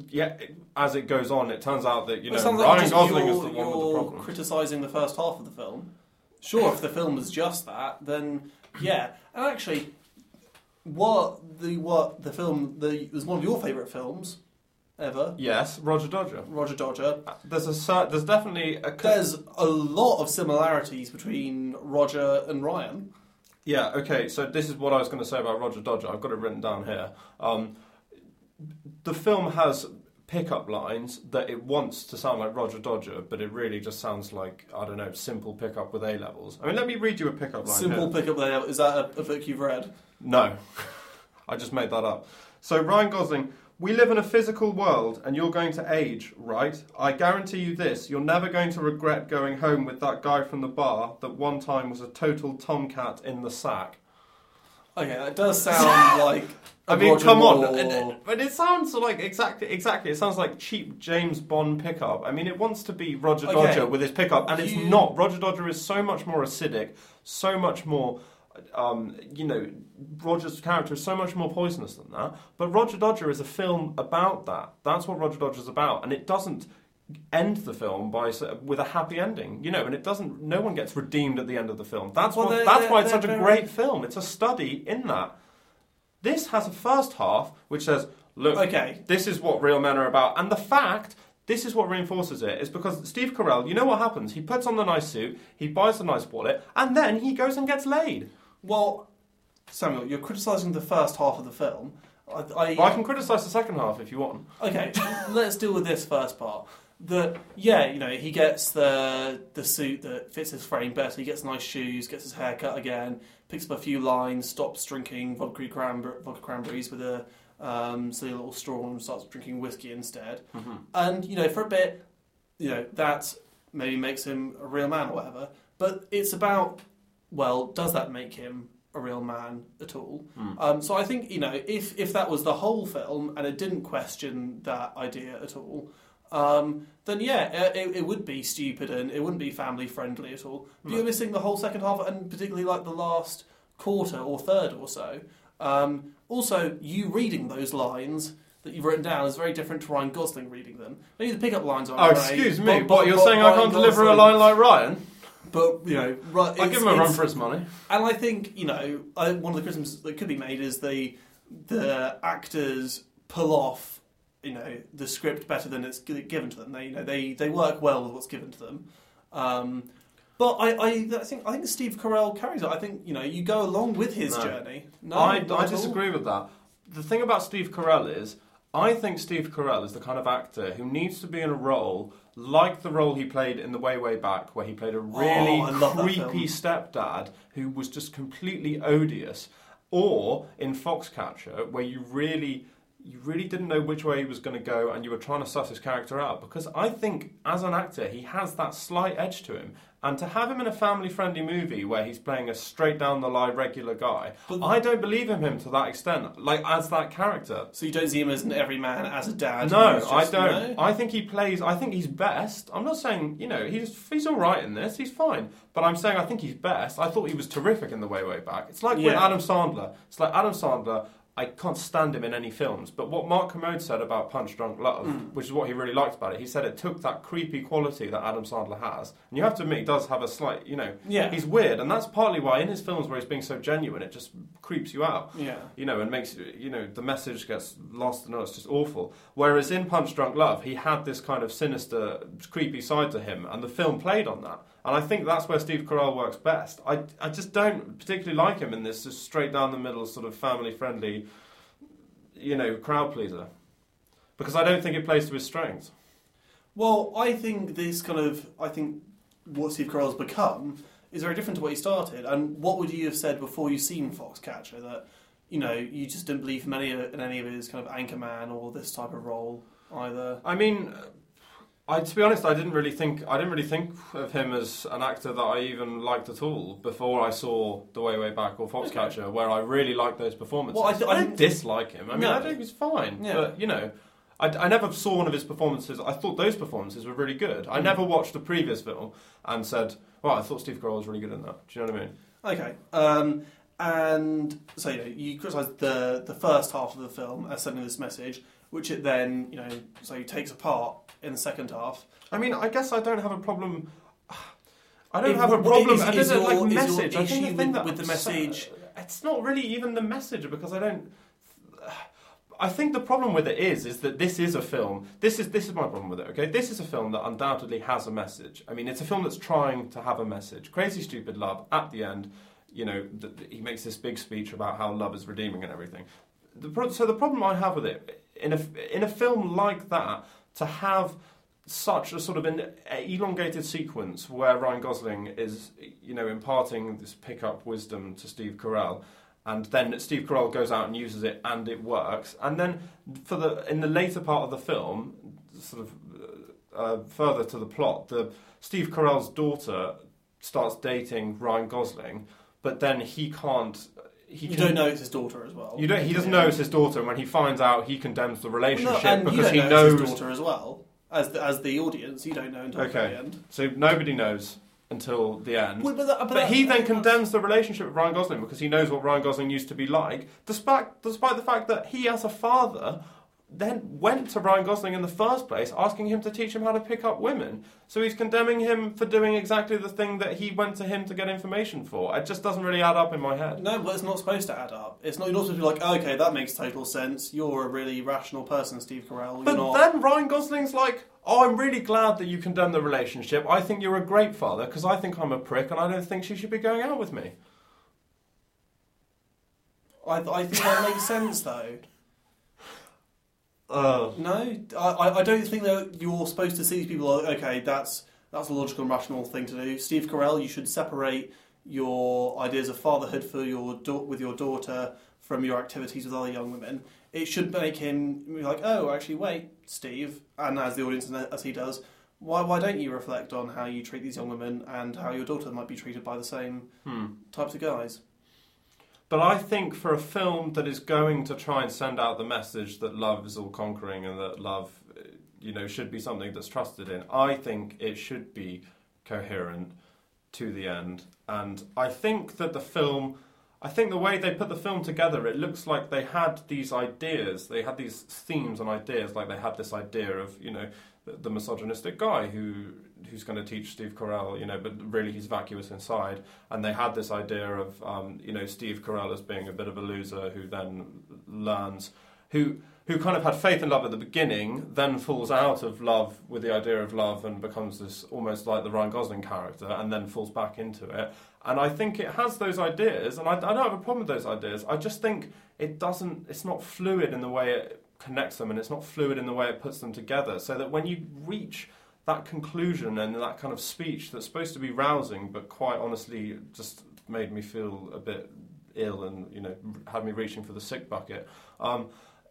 Yeah, it- as it goes on, it turns out that you know sounds like Ryan Gosling is the one with the problem. criticising the first half of the film. Sure, if the film was just that, then yeah. And actually, what the what the film the was one of your favourite films ever, Yes, Roger Dodger. Roger Dodger. There's a cer- there's definitely a There's a lot of similarities between Roger and Ryan. Yeah, okay, so this is what I was going to say about Roger Dodger. I've got it written down here. Um, the film has pickup lines that it wants to sound like Roger Dodger, but it really just sounds like, I don't know, simple pickup with A levels. I mean, let me read you a pickup line. Simple here. pickup Is that a, a book you've read? No, I just made that up. So Ryan Gosling, we live in a physical world, and you're going to age, right? I guarantee you this: you're never going to regret going home with that guy from the bar that one time was a total tomcat in the sack. Okay, that does sound like. I mean, Roger come on, And- and- but it sounds like exactly, exactly. It sounds like cheap James Bond pickup. I mean, it wants to be Roger Okay. Dodger with his pickup, and it's not. Roger Dodger is so much more acidic, so much more. Um, you know, Roger's character is so much more poisonous than that. But Roger Dodger is a film about that. That's what Roger Dodger is about, and it doesn't end the film by with a happy ending. You know, and it doesn't. No one gets redeemed at the end of the film. That's Well, what, they're- That's they're- why it's such a great film. It's a study in that. This has a first half which says, look, Okay. this is what real men are about. And the fact, this is what reinforces it, is because Steve Carell, you know what happens? He puts on the nice suit, he buys the nice wallet, and then he goes and gets laid. Well, Samuel, you're criticising the first half of the film. I, I, Well, I can criticise the second half if you want. Okay, let's deal with this first part. That yeah, you know, he gets the the suit that fits his frame better. He gets nice shoes, gets his hair cut again, picks up a few lines, stops drinking vodka, cranber- vodka cranberries with a um, silly little straw and starts drinking whiskey instead. And you know, for a bit, you know, that maybe makes him a real man or whatever. But it's about well, does that make him a real man at all? Um, so I think you know, if if that was the whole film and it didn't question that idea at all, um, then yeah, it, it would be stupid and it wouldn't be family friendly at all. But you're missing the whole second half and particularly like the last quarter or third or so. Um, also, you reading those lines. That you've written down is very different to Ryan Gosling reading them. Maybe the pickup lines are. Oh, great, excuse me, but- but, but- you're but saying I can't deliver a line like Ryan? But you know, right, I'll give him a run for his money. and I think you know I, one of the criticisms that could be made is the the actors pull off you know the script better than it's given to them. They you know they, they work well with what's given to them. Um, but I, I, I think I think Steve Carell carries it. I think you know you go along with his No. journey. No, I, I disagree with that. The thing about Steve Carell is, I think Steve Carell is the kind of actor who needs to be in a role like the role he played in The Way Way Back, where he played a oh, really Oh, love that creepy stepdad who was just completely odious, or in Foxcatcher, where you really. You really didn't know which way he was going to go, and you were trying to suss his character out. Because I think, as an actor, he has that slight edge to him. And to have him in a family-friendly movie where he's playing a straight down the line regular guy, But- I don't believe in him to that extent, like as that character. So you don't see him as an everyman, as a dad. No, I don't. no? I think he plays. I think he's best. I'm not saying you know he's he's all right in this. He's fine, but I'm saying I think he's best. I thought he was terrific in the way way back. It's like with Adam Sandler. It's like Adam Sandler. I can't stand him in any films. But what Mark Kermode said about Punch Drunk Love, Mm. which is what he really liked about it, he said it took that creepy quality that Adam Sandler has, and you have to admit he does have a slight, you know, Yeah. he's weird, and that's partly why in his films where he's being so genuine, it just creeps you out Yeah. you know, and makes you you know the message gets lost and it's just awful. Whereas in Punch Drunk Love, he had this kind of sinister, creepy side to him, and the film played on that. And I think that's where Steve Carell works best. I, I just don't particularly like him in this just straight down the middle, sort of family friendly, you know, crowd pleaser, because I don't think it plays to his strengths. Well, I think this kind of I think what Steve Carell's become is very different to what he started. And what would you have said before you seen Foxcatcher that you know you just didn't believe in any in any of his kind of anchorman or this type of role either? I mean, I to be honest, I didn't really think I didn't really think of him as an actor that I even liked at all before I saw The Way Way Back or Foxcatcher, where I really liked those performances. Well, I I, th- I don't dislike him. I mean, No. I think he's fine, Yeah. but you know. I, I never saw one of his performances. I thought those performances were really good. I Mm. never watched the previous film and said, "Well, I thought Steve Carell was really good in that." Do you know what I mean? Okay. Um, and so you know, you criticise the the first half of the film as sending this message, which it then you know so takes apart in the second half. I mean, I guess I don't have a problem. I don't If- have a problem. is- I is your- like message. I think the thing with- that with the message- It's not really even the message because I don't. I think the problem with it is, is that this is a film. This is this is my problem with it. Okay, this is a film that undoubtedly has a message. I mean, it's a film that's trying to have a message. Crazy Stupid Love. At the end, you know, th- th- he makes this big speech about how love is redeeming and everything. The pro- so the problem I have with it in a in a film like that to have such a sort of an elongated sequence where Ryan Gosling is, you know, imparting this pickup wisdom to Steve Carell, and then Steve Carell goes out and uses it, and it works. And then for the in the later part of the film, sort of uh, further to the plot, the Steve Carell's daughter starts dating Ryan Gosling, but then he can't. He You can- don't know it's his daughter as well. You don't. He doesn't know it's his daughter, and when he finds out, he condemns the relationship and you because don't he know knows. it's his daughter as well. As the, as the audience, you don't know until Okay. the end. So nobody knows until the end. Well, but that- but but that- he then that's- condemns the relationship with Ryan Gosling because he knows what Ryan Gosling used to be like, despite despite the fact that he, as a father, then went to Ryan Gosling in the first place, asking him to teach him how to pick up women. So he's condemning him for doing exactly the thing that he went to him to get information for. It just doesn't really add up in my head. No, but it's not supposed to add up. It's not. You're not supposed to be like, oh, okay, that makes total sense. You're a really rational person, Steve Carell. But not. then Ryan Gosling's like, "Oh, I'm really glad that you condemn the relationship. I think you're a great father because I think I'm a prick and I don't think she should be going out with me." I, I think that makes sense though. Uh, No, I, I I don't think that you're supposed to see these people like, okay, that's that's a logical and rational thing to do. Steve Carell, you should separate your ideas of fatherhood for your da- with your daughter from your activities with other young women. It should make him be like, oh, actually, wait, Steve, and as the audience as he does, why why don't you reflect on how you treat these young women and how your daughter might be treated by the same hmm. types of guys? But I think for a film that is going to try and send out the message that love is all conquering and that love, you know, should be something that's trusted in, I think it should be coherent to the end. And I think that the film, I think the way they put the film together, it looks like they had these ideas, they had these themes and ideas, like they had this idea of, you know, the, the misogynistic guy who who's going to teach Steve Carell, you know, but really he's vacuous inside. And they had this idea of, um, you know, Steve Carell as being a bit of a loser who then learns, who who kind of had faith in love at the beginning, then falls out of love with the idea of love and becomes this almost like the Ryan Gosling character, and then falls back into it. And I think it has those ideas, and I, I don't have a problem with those ideas. I just think it doesn't. It's not fluid in the way it connects them, and it's not fluid in the way it puts them together. So that when you reach that conclusion and that kind of speech that's supposed to be rousing, but quite honestly just made me feel a bit ill and you know had me reaching for the sick bucket. Um,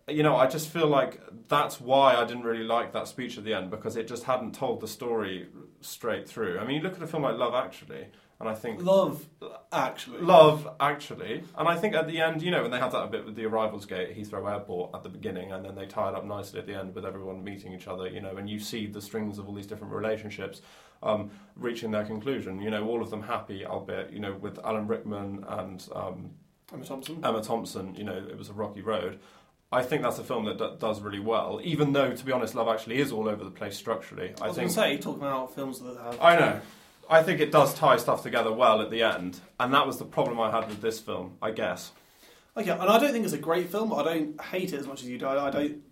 you know, I just feel like that's why I didn't really like that speech at the end because it just hadn't told the story straight through. I mean, you look at a film like Love Actually, and I think Love, actually, Love Actually, and I think at the end, you know, when they had that bit with the arrivals gate at Heathrow Airport at the beginning, and then they tied up nicely at the end with everyone meeting each other, you know, and you see the strings of all these different relationships um, reaching their conclusion. You know, all of them happy, albeit, you know, with Alan Rickman and um, Emma Thompson. Emma Thompson, you know, it was a rocky road. I think that's a film that d- does really well, even though, to be honest, Love Actually is all over the place structurally. I I was going to say, talking about films that have. I know. I think it does tie stuff together well at the end, and that was the problem I had with this film, I guess. Okay, and I don't think it's a great film. But I don't hate it as much as you do. I, I don't.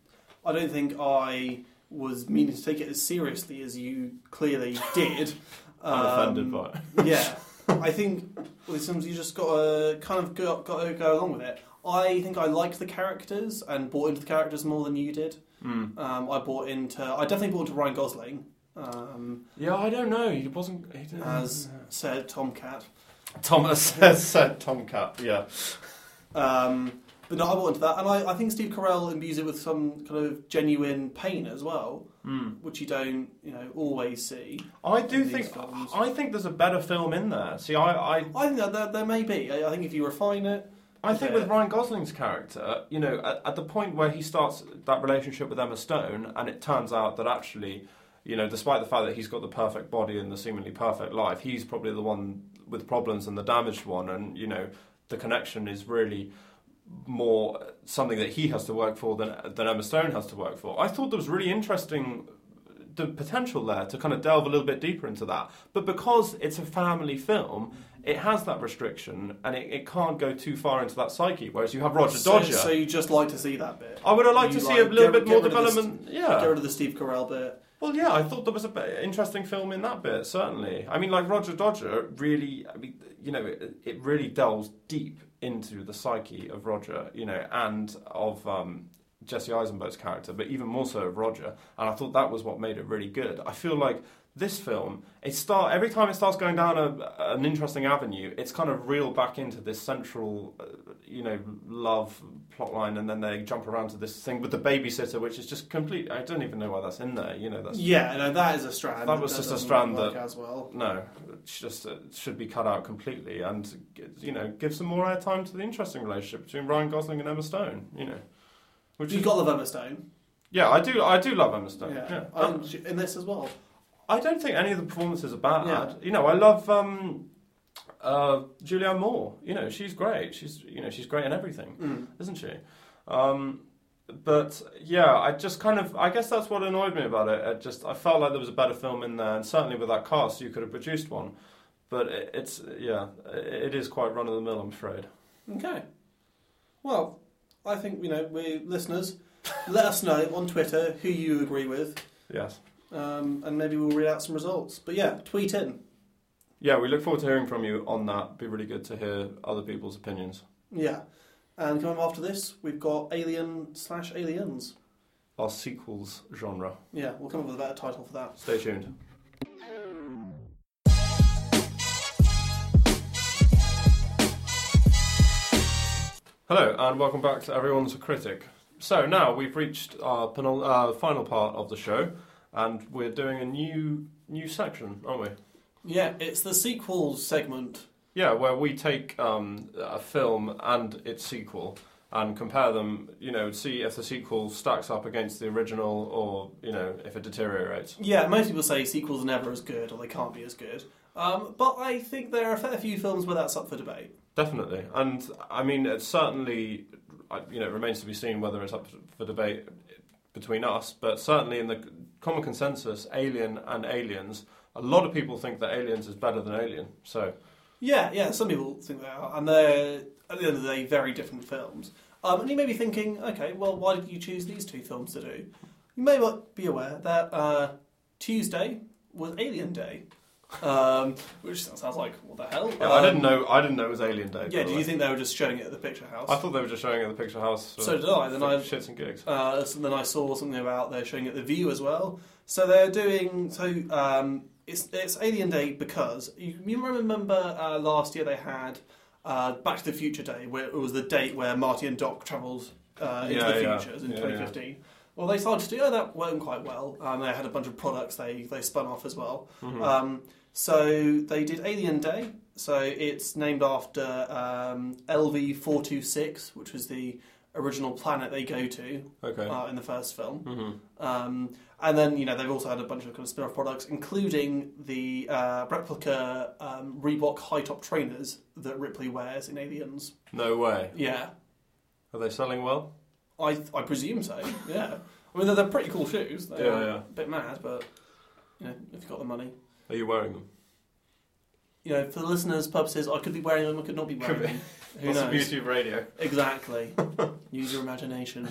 I don't think I was meaning to take it as seriously as you clearly did. I'm offended by it. yeah, I think with some you just got to kind of go, got to go along with it. I think I liked the characters and bought into the characters more than you did. Mm. Um, I bought into. I definitely bought into Ryan Gosling. Um, Yeah, I don't know. He wasn't. He didn't, as said Tomcat. Thomas says said Tomcat. Yeah. Um, but no, I bought into that, and I, I think Steve Carell imbues it with some kind of genuine pain as well, Mm. which you don't, you know, always see. I do think. films. I think there's a better film in there. See, I, I I think that there, there may be. I, I think if you refine it, I think with Ryan Gosling's character, you know, at, at the point where he starts that relationship with Emma Stone, and it turns out that actually, you know, despite the fact that he's got the perfect body and the seemingly perfect life, he's probably the one with problems and the damaged one, and you know, the connection is really more something that he has to work for than than Emma Stone has to work for. I thought there was really interesting the potential there to kind of delve a little bit deeper into that. But because it's a family film, it has that restriction and it, it can't go too far into that psyche. Whereas you have Roger so, Dodger. So you just like to see that bit. I would have liked You to see like- a little get- bit more get the development. yeah. Get rid of the Steve Carell bit. Well, yeah, I thought there was a bit interesting film in that bit, certainly. I mean, like Roger Dodger really, I mean, you know, it, it really delves deep into the psyche of Roger, you know, and of um, Jesse Eisenberg's character, but even more so of Roger. And I thought that was what made it really good. I feel like this film, it start every time it starts going down a, an interesting avenue, it's kind of reeled back into this central, uh, you know, love plotline, and then they jump around to this thing with the babysitter, which is just complete. I don't even know why that's in there. You know, that's Yeah, no, that is a strand. That was just a strand that- as well. no, it's just uh, should be cut out completely, and you know, give some more airtime to the interesting relationship between Ryan Gosling and Emma Stone. You know, which You is got love Emma Stone. yeah, I do, I do love Emma Stone. Yeah, Yeah, Um, Um, in this as well. I don't think any of the performances are bad. Yeah. You know, I love um, uh, Julianne Moore. You know, she's great. She's you know she's great in everything, Mm. isn't she? Um, but yeah, I just kind of I guess that's what annoyed me about it. it. Just I felt like there was a better film in there, and certainly with that cast, you could have produced one. But it, it's yeah, it it is quite run of the mill, I'm afraid. Okay. Well, I think you know we listeners. let us know on Twitter who you agree with, Yes. Um, and maybe we'll read out some results. But yeah, tweet in. Yeah, we look forward to hearing from you on that. Be really good to hear other people's opinions. Yeah, and coming up after this, we've got Alien slash Aliens. Our sequels genre. Yeah, we'll come up with a better title for that. Stay tuned. Hello, and welcome back to Everyone's a Critic. So now we've reached our uh, final part of the show, and we're doing a new new section, aren't we? Yeah, it's the sequels segment. Yeah, where we take um, a film and its sequel and compare them. You know, see if the sequel stacks up against the original, or you know, if it deteriorates. Yeah, most people say sequels are never as good or they can't be as good. Um, but I think there are a fair few films where that's up for debate. Definitely, and I mean, it certainly, you know, it remains to be seen whether it's up for debate between us. But certainly, in the common consensus, Alien and Aliens, a lot of people think that Aliens is better than Alien. So, Yeah, yeah, some people think they are, and they're at the end of the day very different films. Um, and you may be thinking, okay, well, why did you choose these two films to do? You may not be aware that uh, Tuesday was Alien Day, um, which sounds like what the hell? yeah, I Um, didn't know. I didn't know it was Alien Day. by Yeah, the did way. you think they were just showing it at the Picture House? I thought they were just showing it at the Picture House. For, So did I, then for I- shits and gigs. Uh, so then I saw something about they're showing it at the Vue as well. So they're doing so. Um, it's it's Alien Day because you, you remember uh, last year they had uh, Back to the Future Day, where it was the date where Marty and Doc travels uh, into Yeah, the yeah. futures in Yeah, 2015. Well, they started to do oh, that went quite well. Um, they had a bunch of products they they spun off as well. Mhm. Um, so they did Alien Day. So it's named after um, LV four two six, which was the original planet they go to okay. uh, in the first film. hmm Um, and then, you know, they've also had a bunch of kind of spin-off products, including the uh, replica um, Reebok high-top trainers that Ripley wears in Aliens. No way. Yeah, Are they selling well? I I presume so. Yeah, I mean they're, they're pretty cool shoes. They're Yeah, yeah. a bit mad, but you know, if you've got the money. Are you wearing them? You know, for the listeners' purposes, I could be wearing them, I could not be wearing Could be. them. Who That's the knows? beauty of radio. Exactly. Use your imagination.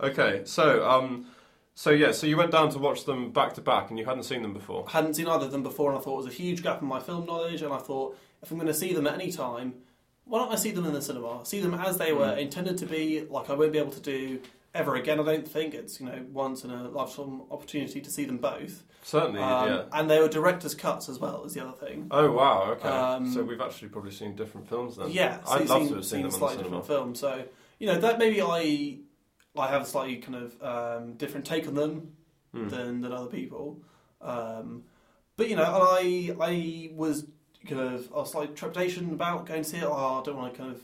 Okay, so um, so yeah, so you went down to watch them back to back, and you hadn't seen them before. I hadn't seen either of them before, and I thought it was a huge gap in my film knowledge. And I thought, if I'm going to see them at any time, why don't I see them in the cinema? See them as they were Mm. intended to be. Like I won't be able to do ever again. I don't think it's you know once in a lifetime opportunity to see them both. Certainly, Um, yeah. And they were director's cuts as well. Is the other thing. Oh wow, okay. Um, so we've actually probably seen different films then. Yeah, so I'd love seen, to have seen, seen them in the slightly different film. So you know that maybe I I have a slightly kind of um, different take on them Hmm. than than other people. Um, but you know, and I I was kind of I was like trepidation about going to see it. Oh, I don't want to kind of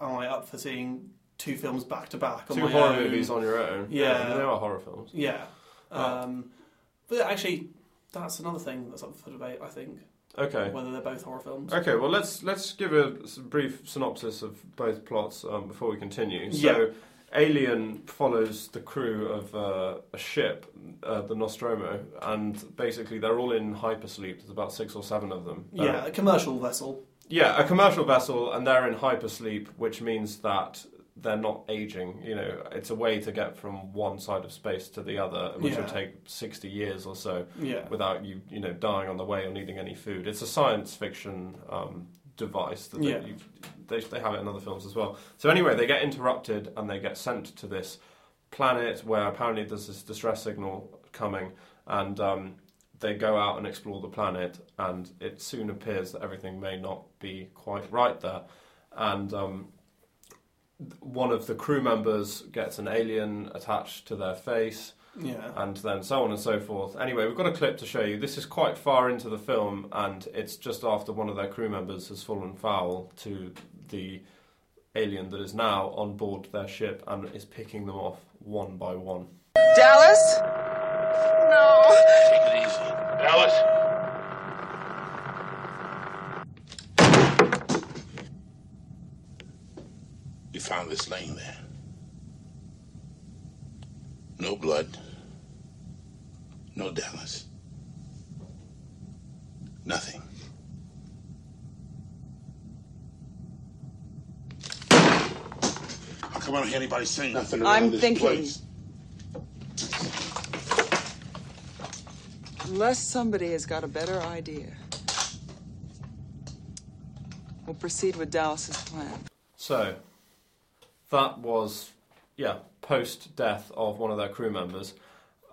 am I up for seeing two films back to back on Two horror own? movies on your own. Yeah. they are horror films. Yeah. Um, but actually, that's another thing that's up for debate. I think Okay. whether they're both horror films. Okay, well let's let's give a brief synopsis of both plots um, before we continue. So, Yeah. Alien follows the crew of uh, a ship, uh, the Nostromo, and basically they're all in hypersleep. There's about six or seven of them. Yeah, a commercial vessel. yeah, a commercial vessel, and they're in hypersleep, which means that they're not aging. You know, it's a way to get from one side of space to the other, which Yeah. will take sixty years or so Yeah. without you, you know, dying on the way or needing any food. It's a science fiction um, device that they, Yeah. they, they have it in other films as well. So anyway, they get interrupted and they get sent to this planet where apparently there's this distress signal coming, and um, they go out and explore the planet, and it soon appears that everything may not be quite right there, and. Um, one of the crew members gets an alien attached to their face, Yeah. and then so on and so forth. Anyway, we've got a clip to show you. This is quite far into the film, and it's just after one of their crew members has fallen foul to the alien that is now on board their ship and is picking them off one by one. Dallas? No. Take it easy. Dallas? We found this laying there. No blood. No Dallas. Nothing. How come I don't hear anybody saying nothing around I'm this thinking. place? Unless somebody has got a better idea. We'll proceed with Dallas's plan. So, that was, yeah, post death of one of their crew members.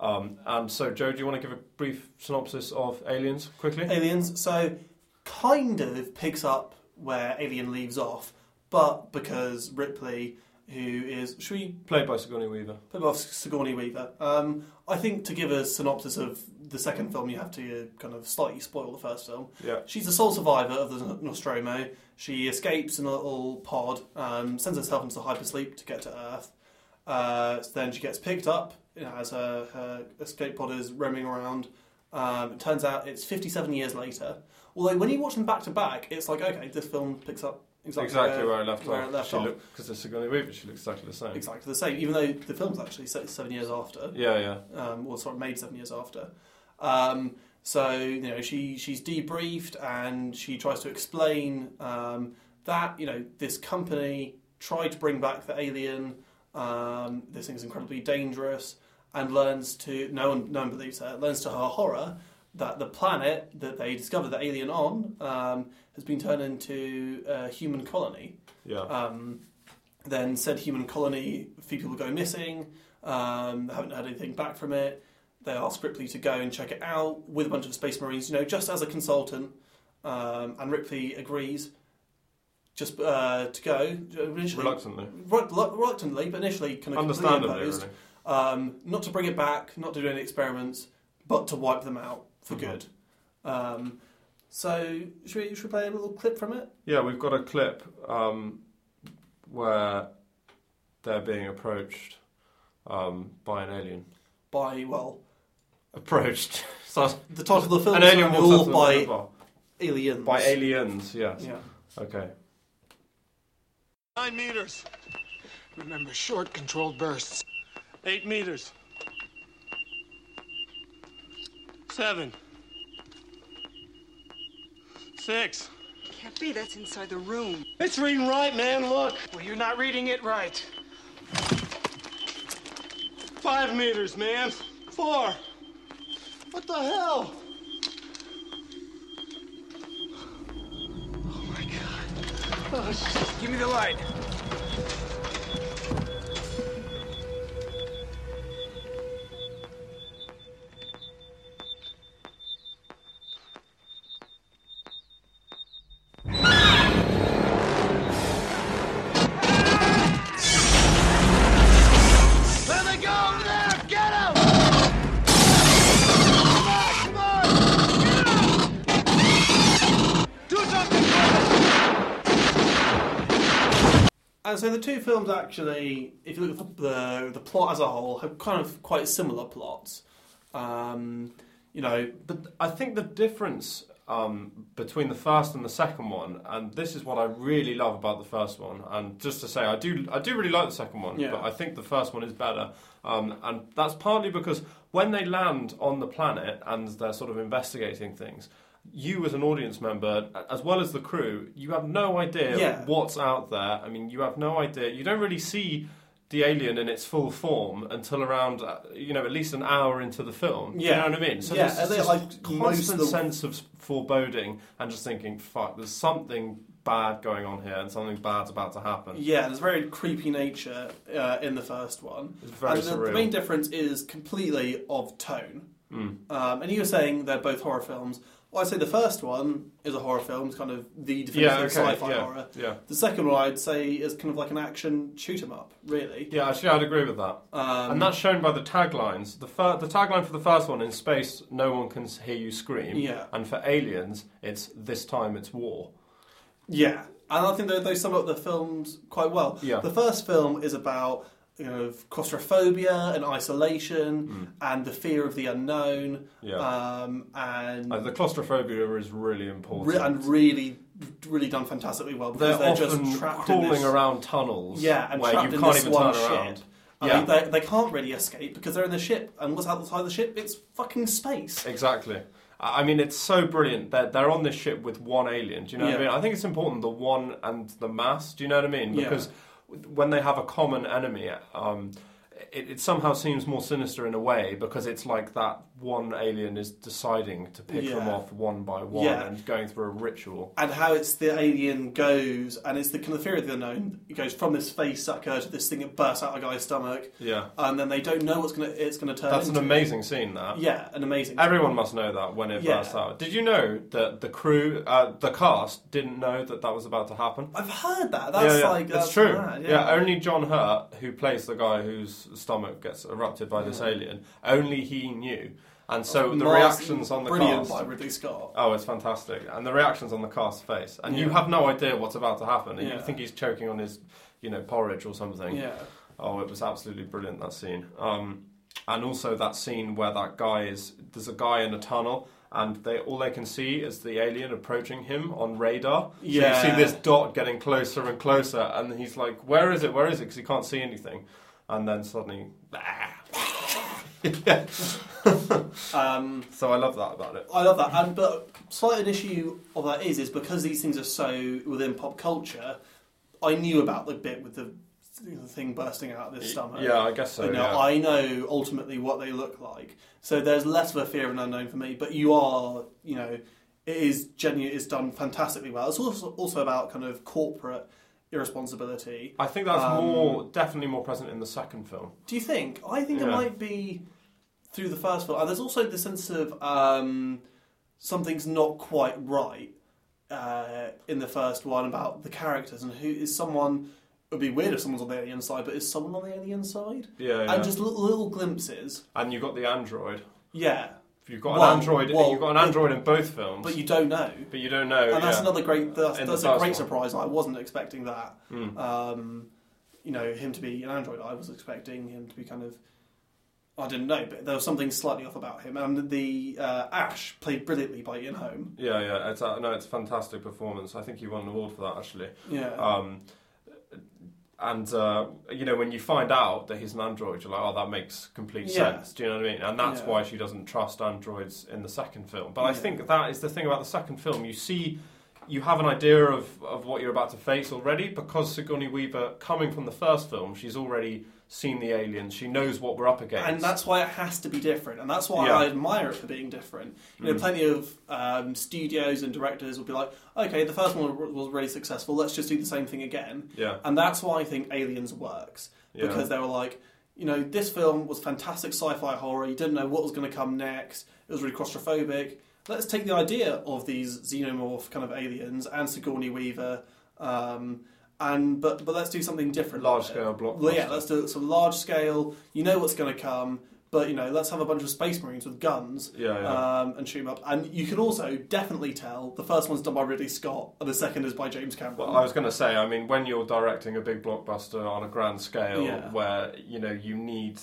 Um, and so, Joe, do you want to give a brief synopsis of Aliens quickly? Aliens. So, kind of picks up where Alien leaves off, but because Ripley, who is, should we Played by Sigourney Weaver. put off Sigourney Weaver? Um, I think to give a synopsis of the second film, you have to kind of slightly spoil the first film. Yeah. She's the sole survivor of the Nostromo. She escapes in a little pod, um, sends herself into hypersleep to get to Earth. Uh, so then she gets picked up you know, as her, her escape pod is roaming around. Um, it turns out it's 57 years later. Although when you watch them back to back, it's like, okay, this film picks up exactly, Exactly where I left where off. it left she off. Because it's Sigourney Weaver, she looks exactly the same. Exactly the same, even though the film's actually set seven years after Yeah, yeah. um, or sort of made seven years after. Um, so you know she she's debriefed and she tries to explain um, that you know this company tried to bring back the alien. Um, this thing's incredibly dangerous, and learns to no one no one believes her. Learns to her horror that the planet that they discovered the alien on um, has been turned into a human colony. Yeah. Um, then said human colony, a few people go missing. Um, haven't heard anything back from it. They ask Ripley to go and check it out with a bunch of space marines, you know, just as a consultant. Um, and Ripley agrees just uh, to go initially, Reluctantly. Re- reluctantly, but initially kind of Understandably, opposed. really. Um, not to bring it back, not to do any experiments, but to wipe them out for Mhm. good. Um, so should we, should we play a little clip from it? Yeah, we've got a clip um, where they're being approached um, by an alien. By well, Approached. Sounds- the title of the film an is alien walks up ruled by in aliens. By aliens, yes. Yeah. Okay. Nine meters. Remember, short, controlled bursts. Eight meters. Seven. Six. Can't be, that's inside the room. It's reading right, man. Look. Well, you're not reading it right. Five meters, man. Four. What the hell? Oh my god. Oh, shit. Give me the light. Two films actually, if you look at the, the, plot as a whole, have kind of quite similar plots. Um, you know, But I think the difference um, between the first and the second one, and this is what I really love about the first one, and just to say, I do, I do really like the second one, Yeah. but I think the first one is better, um, and that's partly because when they land on the planet and they're sort of investigating things. You, as an audience member, as well as the crew, you have no idea Yeah. what's out there. I mean, you have no idea. You don't really see the alien in its full form until around, uh, you know, at least an hour into the film. Yeah. you know what I mean? So Yeah, there's this like, constant the- sense of foreboding and just thinking, fuck, there's something bad going on here and something bad's about to happen. Yeah, there's a very creepy nature uh, in the first one. It's very and the, the main difference is completely of tone. Mm. Um, and you were saying they're both horror films. Well, I'd say the first one is a horror film, it's kind of the definitive Yeah, okay, sci-fi yeah, horror. yeah. The second one, I'd say, is kind of like an action shoot 'em up, really. Yeah, actually, I'd agree with that. Um, and that's shown by the taglines. The, fir- the tagline for the first one, in space, no one can hear you scream. Yeah. And for aliens, it's this time it's war. Yeah, and I think they, they sum up the films quite well. Yeah. The first film is about you know claustrophobia and isolation and the fear of the unknown. Mm. Yeah. Um, and Uh, the claustrophobia is really important. re- and really, really done fantastically well because they're, they're, often just trapped in crawling this, around tunnels Yeah, and where you can't even turn ship. around. I Yeah. mean, they, they can't really escape because they're in the ship, and what's outside the ship? It's fucking space. Exactly. I mean, it's so brilliant that they're on this ship with one alien. Do you know what I mean? I think it's important the one and the mass. Do you know what I mean? Yeah. When they have a common enemy, um, it, it somehow seems more sinister in a way because it's like that one alien is deciding to pick them off one by one Yeah. and going through a ritual. and how it's the alien goes, and it's the kind of fear of the unknown. It goes from this face sucker to this thing that bursts out of a guy's stomach, Yeah. and then they don't know what's gonna it's gonna turn. That's an amazing scene. That Yeah, an amazing. Everyone must know that when it Yeah. bursts out. Did you know that the crew, uh, the cast, didn't know that that was about to happen? I've heard that. That's like it's that's true. yeah. only John Hurt, who plays the guy whose stomach gets erupted by this alien, only he knew. And so the reactions on the brilliant cast. by Ridley Scott. Oh, it's fantastic. And the reactions on the cast's face. And you have no idea what's about to happen. And Yeah. you think he's choking on his, you know, porridge or something. Yeah. Oh, it was absolutely brilliant, that scene. Um, and also that scene where that guy is, there's a guy in a tunnel. And they all they can see is the alien approaching him on radar. So Yeah. you see this dot getting closer and closer, and he's like, "Where is it? Where is it?" Because he can't see anything. And then suddenly, Um, so I love that about it. I love that, and but slight an issue of that is is because these things are so within pop culture. I knew about the bit with the, the thing bursting out of his stomach. yeah, I guess so, You know, yeah. I know ultimately what they look like, so there's less of a fear of an unknown for me. But you are, you know, it is genuine. It's done fantastically well. It's also also about kind of corporate irresponsibility. I think that's Um, more definitely more present in the second film. Do you think? I think it might be through the first film. And there's also the sense of um, something's not quite right uh, in the first one about the characters and who is someone. It would be weird if someone's on the alien side, but is someone on the alien side? Yeah, yeah. And just little, little glimpses. And you've got the android. Yeah. You've got Well, an android. well, you've got an android in both films, But you don't know. But you don't know. and that's yeah. another great. That's, that's a great one. surprise. I wasn't expecting that. Mm. Um, you know, him to be an android. I was expecting him to be kind of. I didn't know, but there was something slightly off about him. And the uh, Ash played brilliantly by Ian Holm. Yeah, yeah. It's a, no, it's a fantastic performance. I think he won an award for that actually. Yeah. Um, and uh, you know when you find out that he's an android, you're like, oh, that makes complete Yeah. sense. Do you know what I mean? And that's Yeah. why she doesn't trust androids in the second film. But I think that is the thing about the second film. You see. You have an idea of, of what you're about to face already because Sigourney Weaver, coming from the first film, she's already seen the aliens. She knows what we're up against. And that's why it has to be different, and that's why Yeah. I admire it for being different. You know, Mm. plenty of um, studios and directors will be like, "Okay, the first one was really successful. Let's just do the same thing again." Yeah. And that's why I think Aliens works Yeah. because they were like, you know, this film was fantastic sci-fi horror. You didn't know what was going to come next. It was really claustrophobic. Let's take the idea of these xenomorph kind of aliens and Sigourney Weaver. Um, and but but let's do something different. Large scale blockbuster. Well, yeah, let's do it some large scale. You know what's going to come, But you know, let's have a bunch of space marines with guns Yeah, yeah. Um, and shoot 'em up. And you can also definitely tell the first one's done by Ridley Scott and the second is by James Cameron. Well, I was going to say, I mean, when you're directing a big blockbuster on a grand scale, Yeah. where you know you need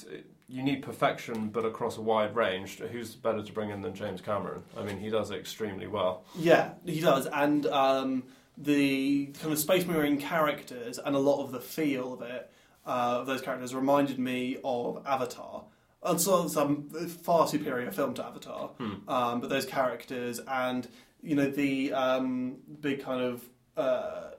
you need perfection, but across a wide range, who's better to bring in than James Cameron? I mean, he does it extremely well. Yeah, he does, and um, the kind of Space Marine characters and a lot of the feel of it, uh, of those characters, reminded me of Avatar. And so it's a far superior film to Avatar, Hmm. um, but those characters and you know the um, big kind of uh,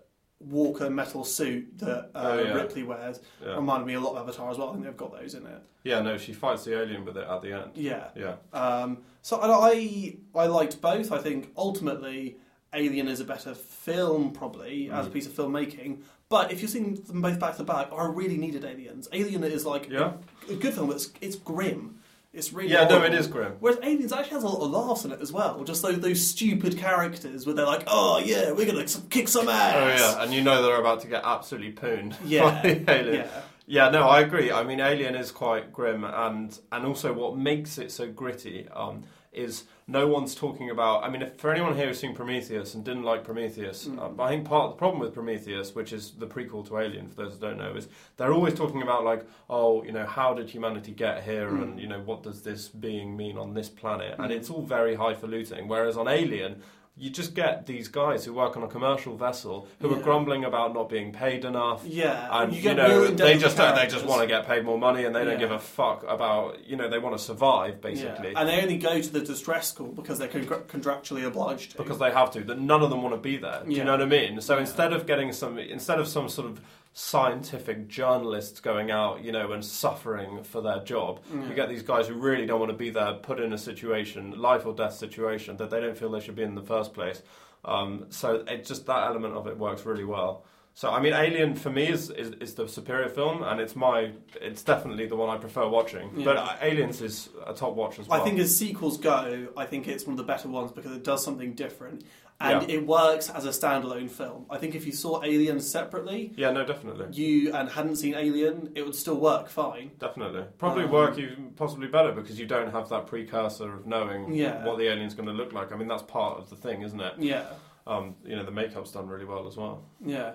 Walker metal suit that uh, Oh, yeah. Ripley wears Yeah. reminded me a lot of Avatar as well. I think they've got those in it. Yeah, no, she fights the alien with it at the end. Yeah. Yeah. Um, so I I liked both. I think ultimately Alien is a better film, probably as a Mm. piece of filmmaking. But if you're seeing them both back to back, I really needed Aliens. Alien is like Yeah. a, a good film. It's it's grim. It's really Yeah, no, it is grim. Whereas Aliens actually has a lot of laughs in it as well. Just those, those stupid characters where they're like, "Oh yeah, we're gonna kick some ass." Oh yeah, and you know they're about to get absolutely pooned. Yeah, by the alien. yeah. Yeah, no, I agree. I mean, Alien is quite grim, and and also what makes it so gritty um, is no one's talking about. I mean, if, for anyone here who's seen Prometheus and didn't like Prometheus, Mm. uh, I think part of the problem with Prometheus, which is the prequel to Alien, for those who don't know, is they're always talking about like, oh, you know, how did humanity get here, Mm. and you know, what does this being mean on this planet, and Mm. it's all very highfalutin. Whereas on Alien. You just get these guys who work on a commercial vessel who are grumbling about not being paid enough. Yeah, and you you, know they just don't, they just want to get paid more money and they don't Yeah. give a fuck about you know they want to survive basically Yeah. And they only go to the distress school because they're con- contractually obliged to. because they have to. That none of them want to be there. Do Yeah. you know what I mean? So instead of getting some, instead of some sort of scientific journalists going out, you know, and suffering for their job, Yeah. you get these guys who really don't want to be there, put in a situation, life or death situation that they don't feel they should be in the first place. Um, so it just that element of it works really well. So I mean, Alien for me is, is, is the superior film, and it's my it's definitely the one I prefer watching. Yeah. But uh, Aliens is a top watch as well. I think as sequels go, I think it's one of the better ones because it does something different and Yeah. it works as a standalone film. I think if you saw Alien separately, yeah, no, definitely. you and hadn't seen Alien, it would still work fine. Definitely. Probably Um, work even possibly better because you don't have that precursor of knowing Yeah. what the alien's going to look like. I mean, that's part of the thing, isn't it? Yeah. Um, you know, the makeup's done really well as well. Yeah.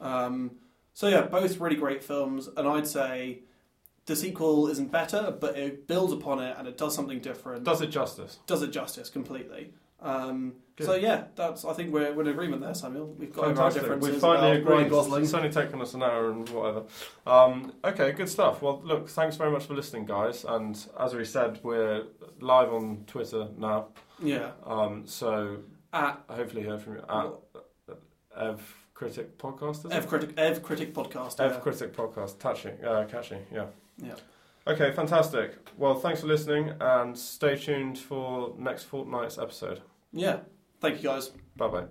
Um, so yeah, both really great films, and I'd say the sequel isn't better, but it builds upon it and it does something different. Does it justice? Does it justice completely. Um, Good. so yeah, that's. I think we're, we're in agreement there, Samuel. We've got over our Fantastic. differences. We've finally about Ryan agreed. Gosling. It's only taken us an hour and whatever. Um, okay, good stuff. Well, look, thanks very much for listening, guys. And as we said, we're live on Twitter now. Yeah. Um, so At hopefully hear from you at Ev Critic Podcast. Is Ev it? Critic, Ev Critic podcast. Ev yeah. Critic Podcast. Touching, uh, catchy, yeah. Yeah. Okay, fantastic. Well, thanks for listening and stay tuned for next fortnight's episode. Yeah. Thank you, guys. Bye bye.